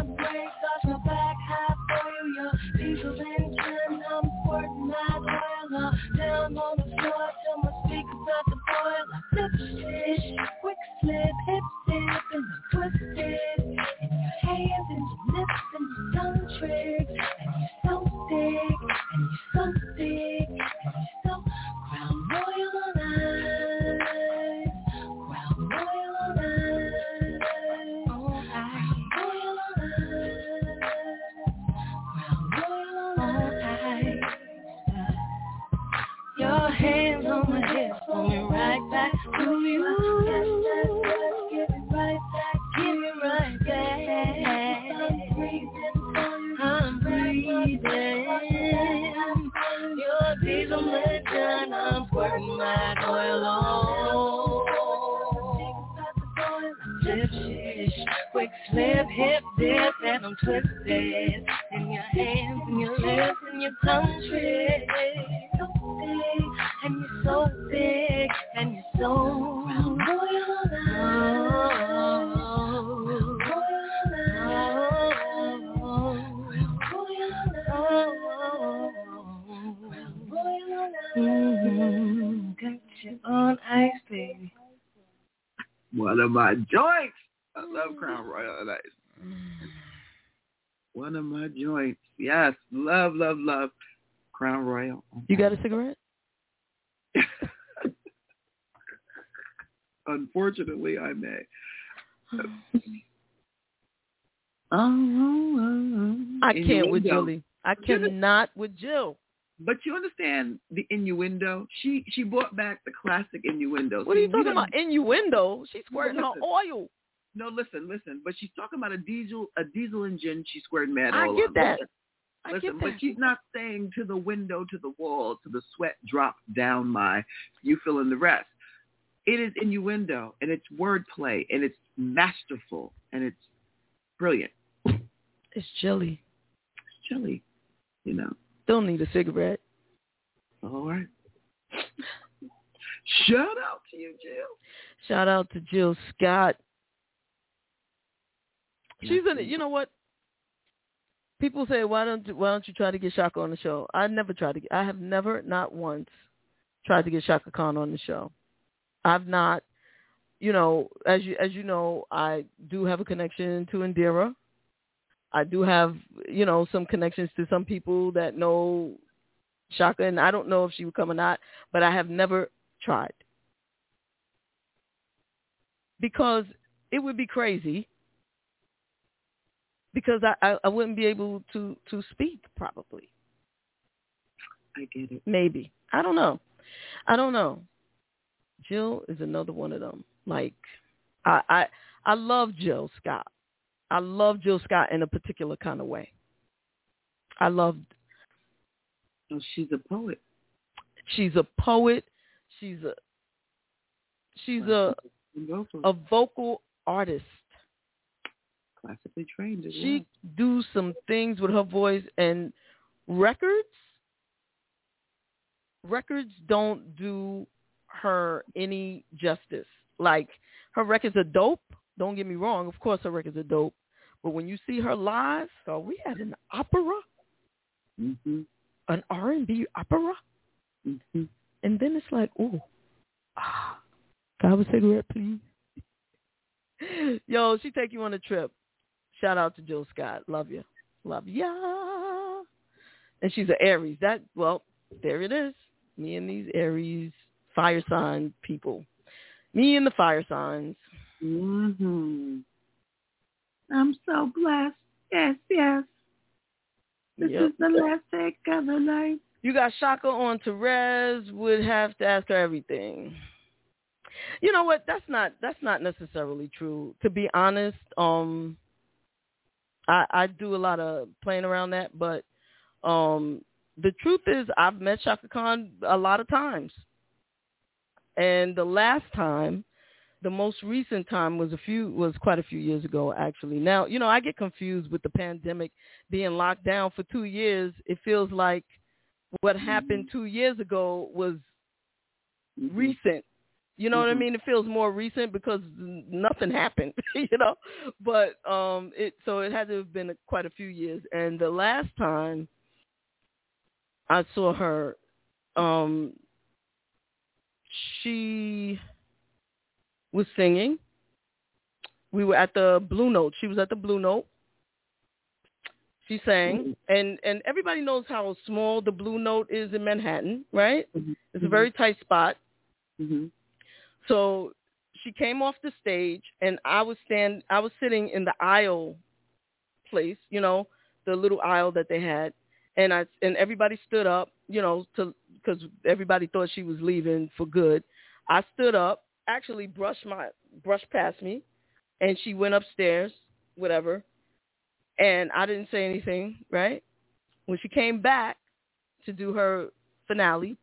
your One of my joints. Yes. Love, love, love. Crown Royal. You got a cigarette? *laughs* Unfortunately, I may. *sighs* Oh, oh, oh, I can't with. Julie. I cannot with Jill. But you understand the innuendo? She she brought back the classic innuendo. What are you talking about? Innuendo? She's squirting her oil. No, listen, listen. But she's talking about a diesel a diesel engine. She squared mad I oil get on. that. Listen, I listen, get but that. she's not saying to the window, to the wall, to the sweat drop down my. You fill in the rest. It is innuendo and it's wordplay and it's masterful and it's brilliant. It's Jilly. It's chilly, you know. Don't need a cigarette. All right. Shout out to you, Jill. Shout out to Jill Scott. She's in it. You know what? People say, why don't you, why don't you try to get Chaka on the show? I never tried to. Get, I have never, not once, tried to get Chaka Khan on the show. I've not. You know, as you as you know, I do have a connection to Indira. I do have, you know, some connections to some people that know Chaka, and I don't know if she would come or not, but I have never tried because it would be crazy because I, I, I wouldn't be able to, to speak probably. I get it. Maybe. I don't know. I don't know. Jill is another one of them. Like I I, I love Jill Scott. I love Jill Scott in a particular kind of way. I love Oh, she's a poet. she's a poet. She's a she's a a vocal artist. Classically trained as She do some things with her voice and records records don't do her any justice. Like her records are dope. Don't get me wrong. Of course her records are dope. But when you see her live, so we had an opera. Mm-hmm. an R and B opera, Mm-hmm. and then it's like, oh, ah, can I have a cigarette, please? *laughs* Yo, she take you on a trip. Shout out to Jill Scott. Love you. Love ya. And she's an Aries. That well, there it is. Me and these Aries fire sign people. Me and the fire signs. Mm-hmm. I'm so blessed. Yes, yes. This Yep. is the last take of the night. You got Chaka on Terez. Would have to ask her everything. You know what? That's not that's not necessarily true. To be honest, um, I I do a lot of playing around that, but um, the truth is I've met Chaka Khan a lot of times, and the last time, the most recent time was a few was quite a few years ago actually. Now you know I get confused with the pandemic being locked down for two years. It feels like what happened two years ago was recent. You know mm-hmm. what I mm-hmm. mean? It feels more recent because nothing happened, *laughs* you know. But um, it so it had to have been quite a few years. And the last time I saw her, um, she was singing. We were at the Blue Note. She was at the Blue Note. She sang, mm-hmm. and and everybody knows how small the Blue Note is in Manhattan, right? Mm-hmm. It's a very mm-hmm. tight spot. Mm-hmm. So she came off the stage, and I was stand. I was sitting in the aisle place, you know, the little aisle that they had, and I and everybody stood up, you know, to because everybody thought she was leaving for good. I stood up, actually brushed my brushed past me, and she went upstairs, whatever, and I didn't say anything, right? When she came back to do her finale,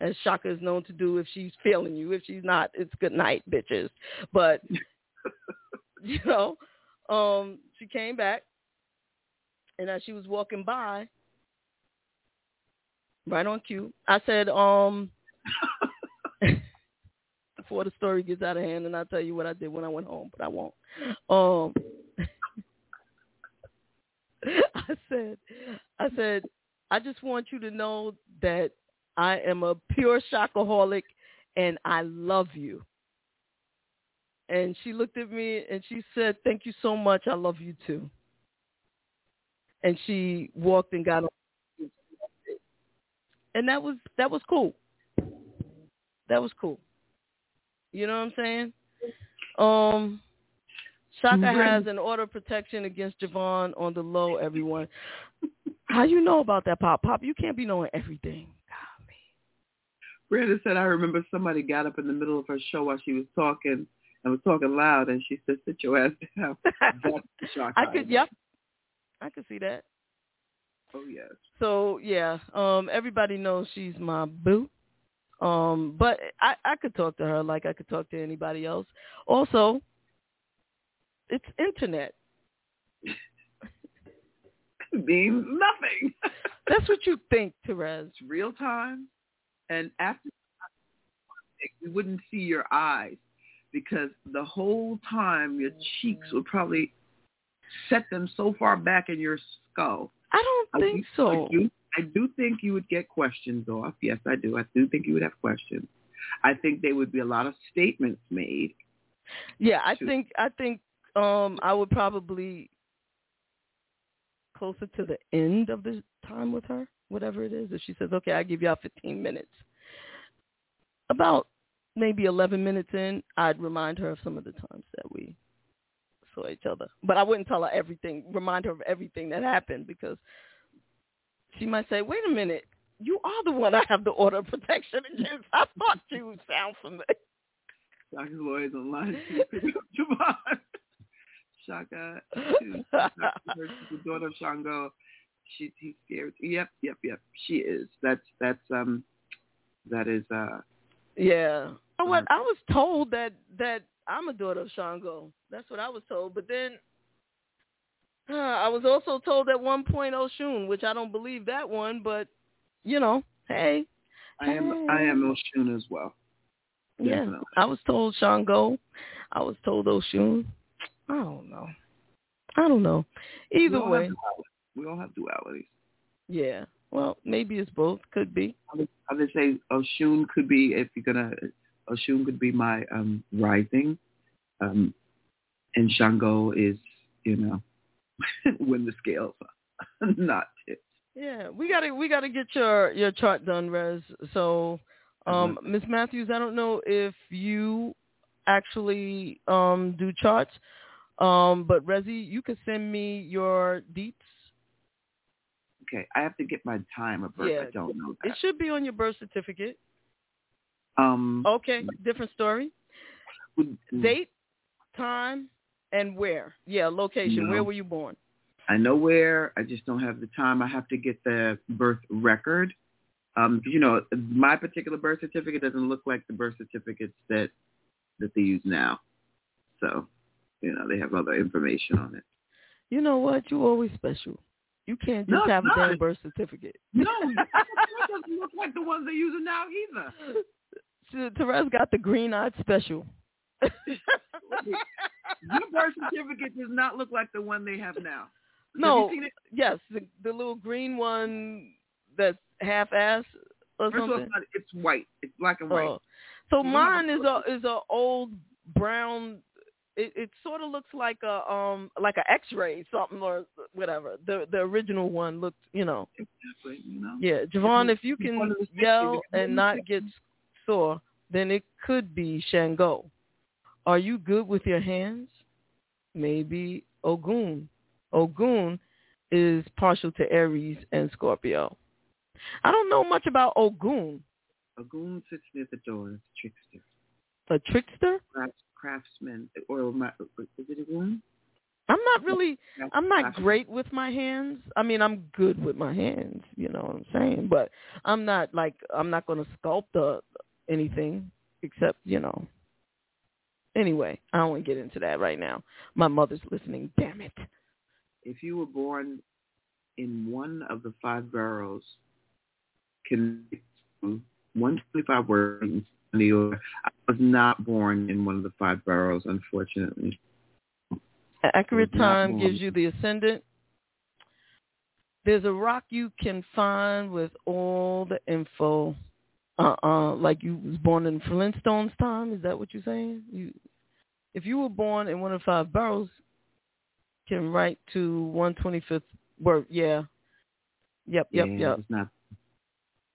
as Chaka is known to do if she's failing you. If she's not, it's good night, bitches. But *laughs* you know, um, she came back and as she was walking by, right on cue, I said, um *laughs* before the story gets out of hand and I'll tell you what I did when I went home, but I won't. Um *laughs* I said, I said, I just want you to know that I am a pure Chakaholic and I love you. And she looked at me and she said, thank you so much. I love you too. And she walked and got on. And that was, that was cool. That was cool. You know what I'm saying? Um, Chaka has an order of protection against JaVonne on the low, everyone. How you know about that, Pop? Pop, you can't be knowing everything. Brandon said, I remember somebody got up in the middle of her show while she was talking and was talking loud, and she said, sit your ass down. *laughs* That's shock. I could, yep. I could see that. Oh, yes. So, yeah, um, everybody knows she's my boo. Um, but I, I could talk to her like I could talk to anybody else. Also, it's internet. *laughs* means nothing. That's what you think, Terez. It's real time. And after you wouldn't see your eyes because the whole time your cheeks would probably set them so far back in your skull. I don't think I so. I do, I do think you would get questions off. Yes, I do. I do think you would have questions. I think there would be a lot of statements made. Yeah, I to, think I think um I would probably closer to the end of the time with her whatever it is. If she says, okay, I'll give y'all 15 minutes, about maybe 11 minutes in, I'd remind her of some of the times that we saw each other. But I wouldn't tell her everything, remind her of everything that happened because she might say, wait a minute, you are the one I have the order of protection against. I thought you sound familiar. Chaka's lawyers online JaVonne. Chaka, the daughter of Shango she he's scared. Yep, yep, yep. She is. That's that's um that is uh yeah. Uh, what I was told that that I'm a daughter of Shango. That's what I was told. But then uh, I was also told at one point Oshun, which I don't believe that one, but you know, hey. I am hey. I am Oshun as well. Yeah. Definitely. I was told Shango. I was told Oshun. I don't know. I don't know. Either way. We all have dualities. Yeah. Well, maybe it's both. Could be. I would, I would say Oshun could be if you're gonna. Oshun could be my um rising, um, and Shango is you know *laughs* when the scales *laughs* not tipped. Yeah, we gotta we gotta get your your chart done, Rez. So, um, Miss uh-huh. Matthews, I don't know if you actually um do charts, um, but Rezi, you could send me your deets Okay, I have to get my time of birth. Yeah, I don't know that. It should be on your birth certificate. Um. Okay, different story. Date, time, and where? Yeah, location. No. Where were you born? I know where. I just don't have the time. I have to get the birth record. Um, you know, my particular birth certificate doesn't look like the birth certificates that that they use now. So, you know, they have other information on it. You know what? You're always special. You can't just no, have a damn birth certificate. No, that doesn't look like the ones they're using now either. *laughs* Terez got the green eyed special. *laughs* Your birth certificate does not look like the one they have now. No, Have you it? yes, the the little green one that's half ass or First of all, something. it's, white. It's black and white. Oh. So Mhm. mine is a is a old brown. It, it sort of looks like a um like a X-ray something or whatever. The the original one looked, you know. Exactly. You know. Yeah, JaVonne, if you can of the six yell and not get sore, then it could be Shango. Are you good with your hands? Maybe Ogun. Ogun is partial to Aries and Scorpio. I don't know much about Ogun. Ogun sits near the door. It's a trickster. A trickster? Craftsman. Or ma- is it a goon? I'm not really I'm not great with my hands. I mean, I'm good with my hands, you know what I'm saying? But I'm not like I'm not going to sculpt uh, anything except, you know. Anyway, I don't want to get into that right now. My mother's listening. Damn it. If you were born in one of the five boroughs, can one twenty-five words in New York. I was not born in one of the five boroughs, unfortunately. Accurate time gives you the ascendant. There's a rock you can find with all the info. Uh-uh, like you was born in Flintstones time. Is that what you're saying? You, if you were born in one of five boroughs, can write to 125th word. Yeah. Yep, yep, yeah, yep.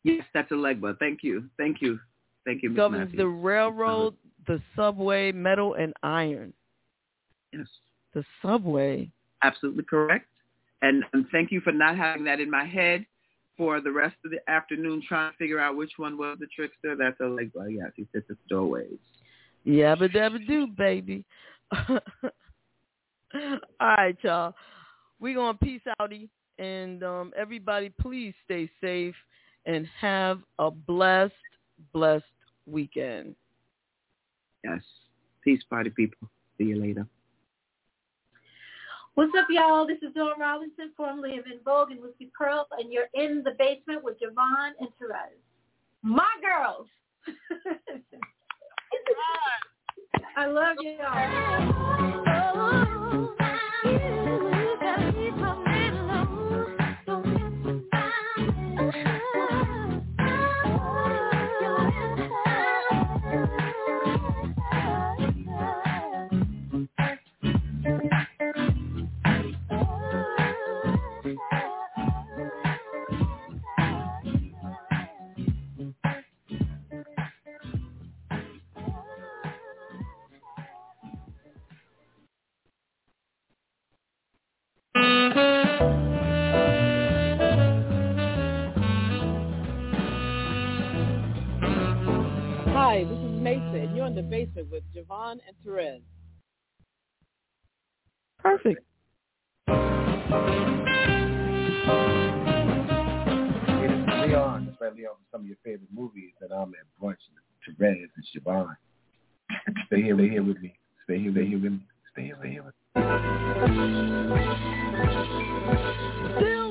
Yes, that's Elegba. Thank you, thank you, thank you, Ms. Governs Matthews. the railroad, the subway, metal, and iron. Yes, The subway. absolutely correct. And, and thank you for not having that in my head for the rest of the afternoon trying to figure out which one was the trickster. That's Elegba. Yes, he at the doorways. Yabba dabba do, baby. *laughs* All right, y'all. We're going to peace outy. And um, everybody, please stay safe and have a blessed, blessed weekend. Yes. Peace, party people. See you later. What's up, y'all? This is Dawn Robinson, formerly of En Vogue and Lucy Pearls, and you're in the basement with JaVonne and Terez. My girls. *laughs* I love you basement with JaVonne and Terez. Perfect. It's Leon. That's right, Leon, from some of your favorite movies that I'm at brunch with Terez and JaVonne. Stay here, stay here with me. Stay here, stay here with me. Stay here, stay here with me. Still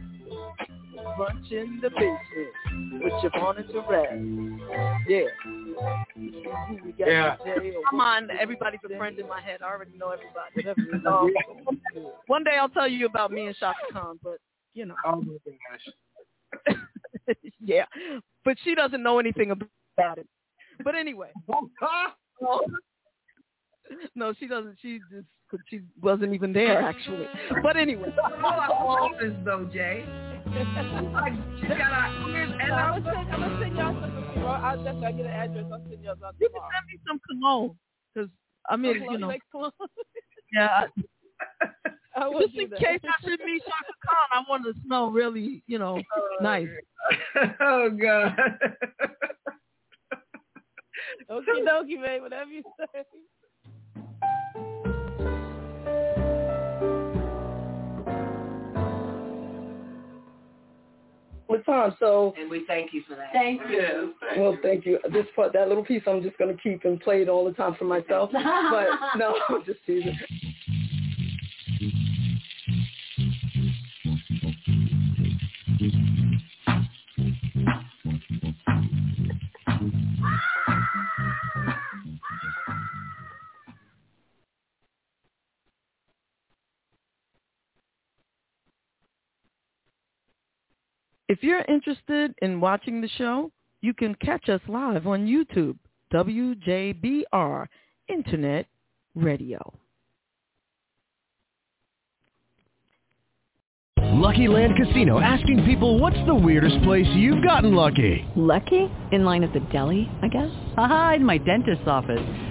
Brunch in the basement with JaVonne and Terez. Yeah. Yeah. Come on, everybody's a friend in my head. I already know everybody. Um, one day I'll tell you about me and Chaka Khan, but you know. Oh my gosh. *laughs* yeah, but she doesn't know anything about it. But anyway. *laughs* *laughs* no, she doesn't. She just she wasn't even there actually. But anyway. All our office though, Jay. like she got our ears and our I'm gonna send, I'm gonna send y'all some tomorrow. I'll just I get an address. I'll send y'all some You can send me some cologne because I mean, Cologne, you know, like cologne? *laughs* yeah. I *laughs* will Just in that. case I should meet Chaka Khan, I want to smell really, you know, oh, nice. oh God. Okie dokie, babe. Whatever you say. Latan, so And we thank you for that. Thank you. well, thank you. This part, that little piece, I'm just gonna keep and play it all the time for myself. *laughs* but no, I'm just teasing. If you're interested in watching the show, you can catch us live on YouTube, WJBR Internet Radio. Lucky Land Casino asking people what's the weirdest place you've gotten lucky? Lucky? In line at the deli, I guess? Aha, in my dentist's office.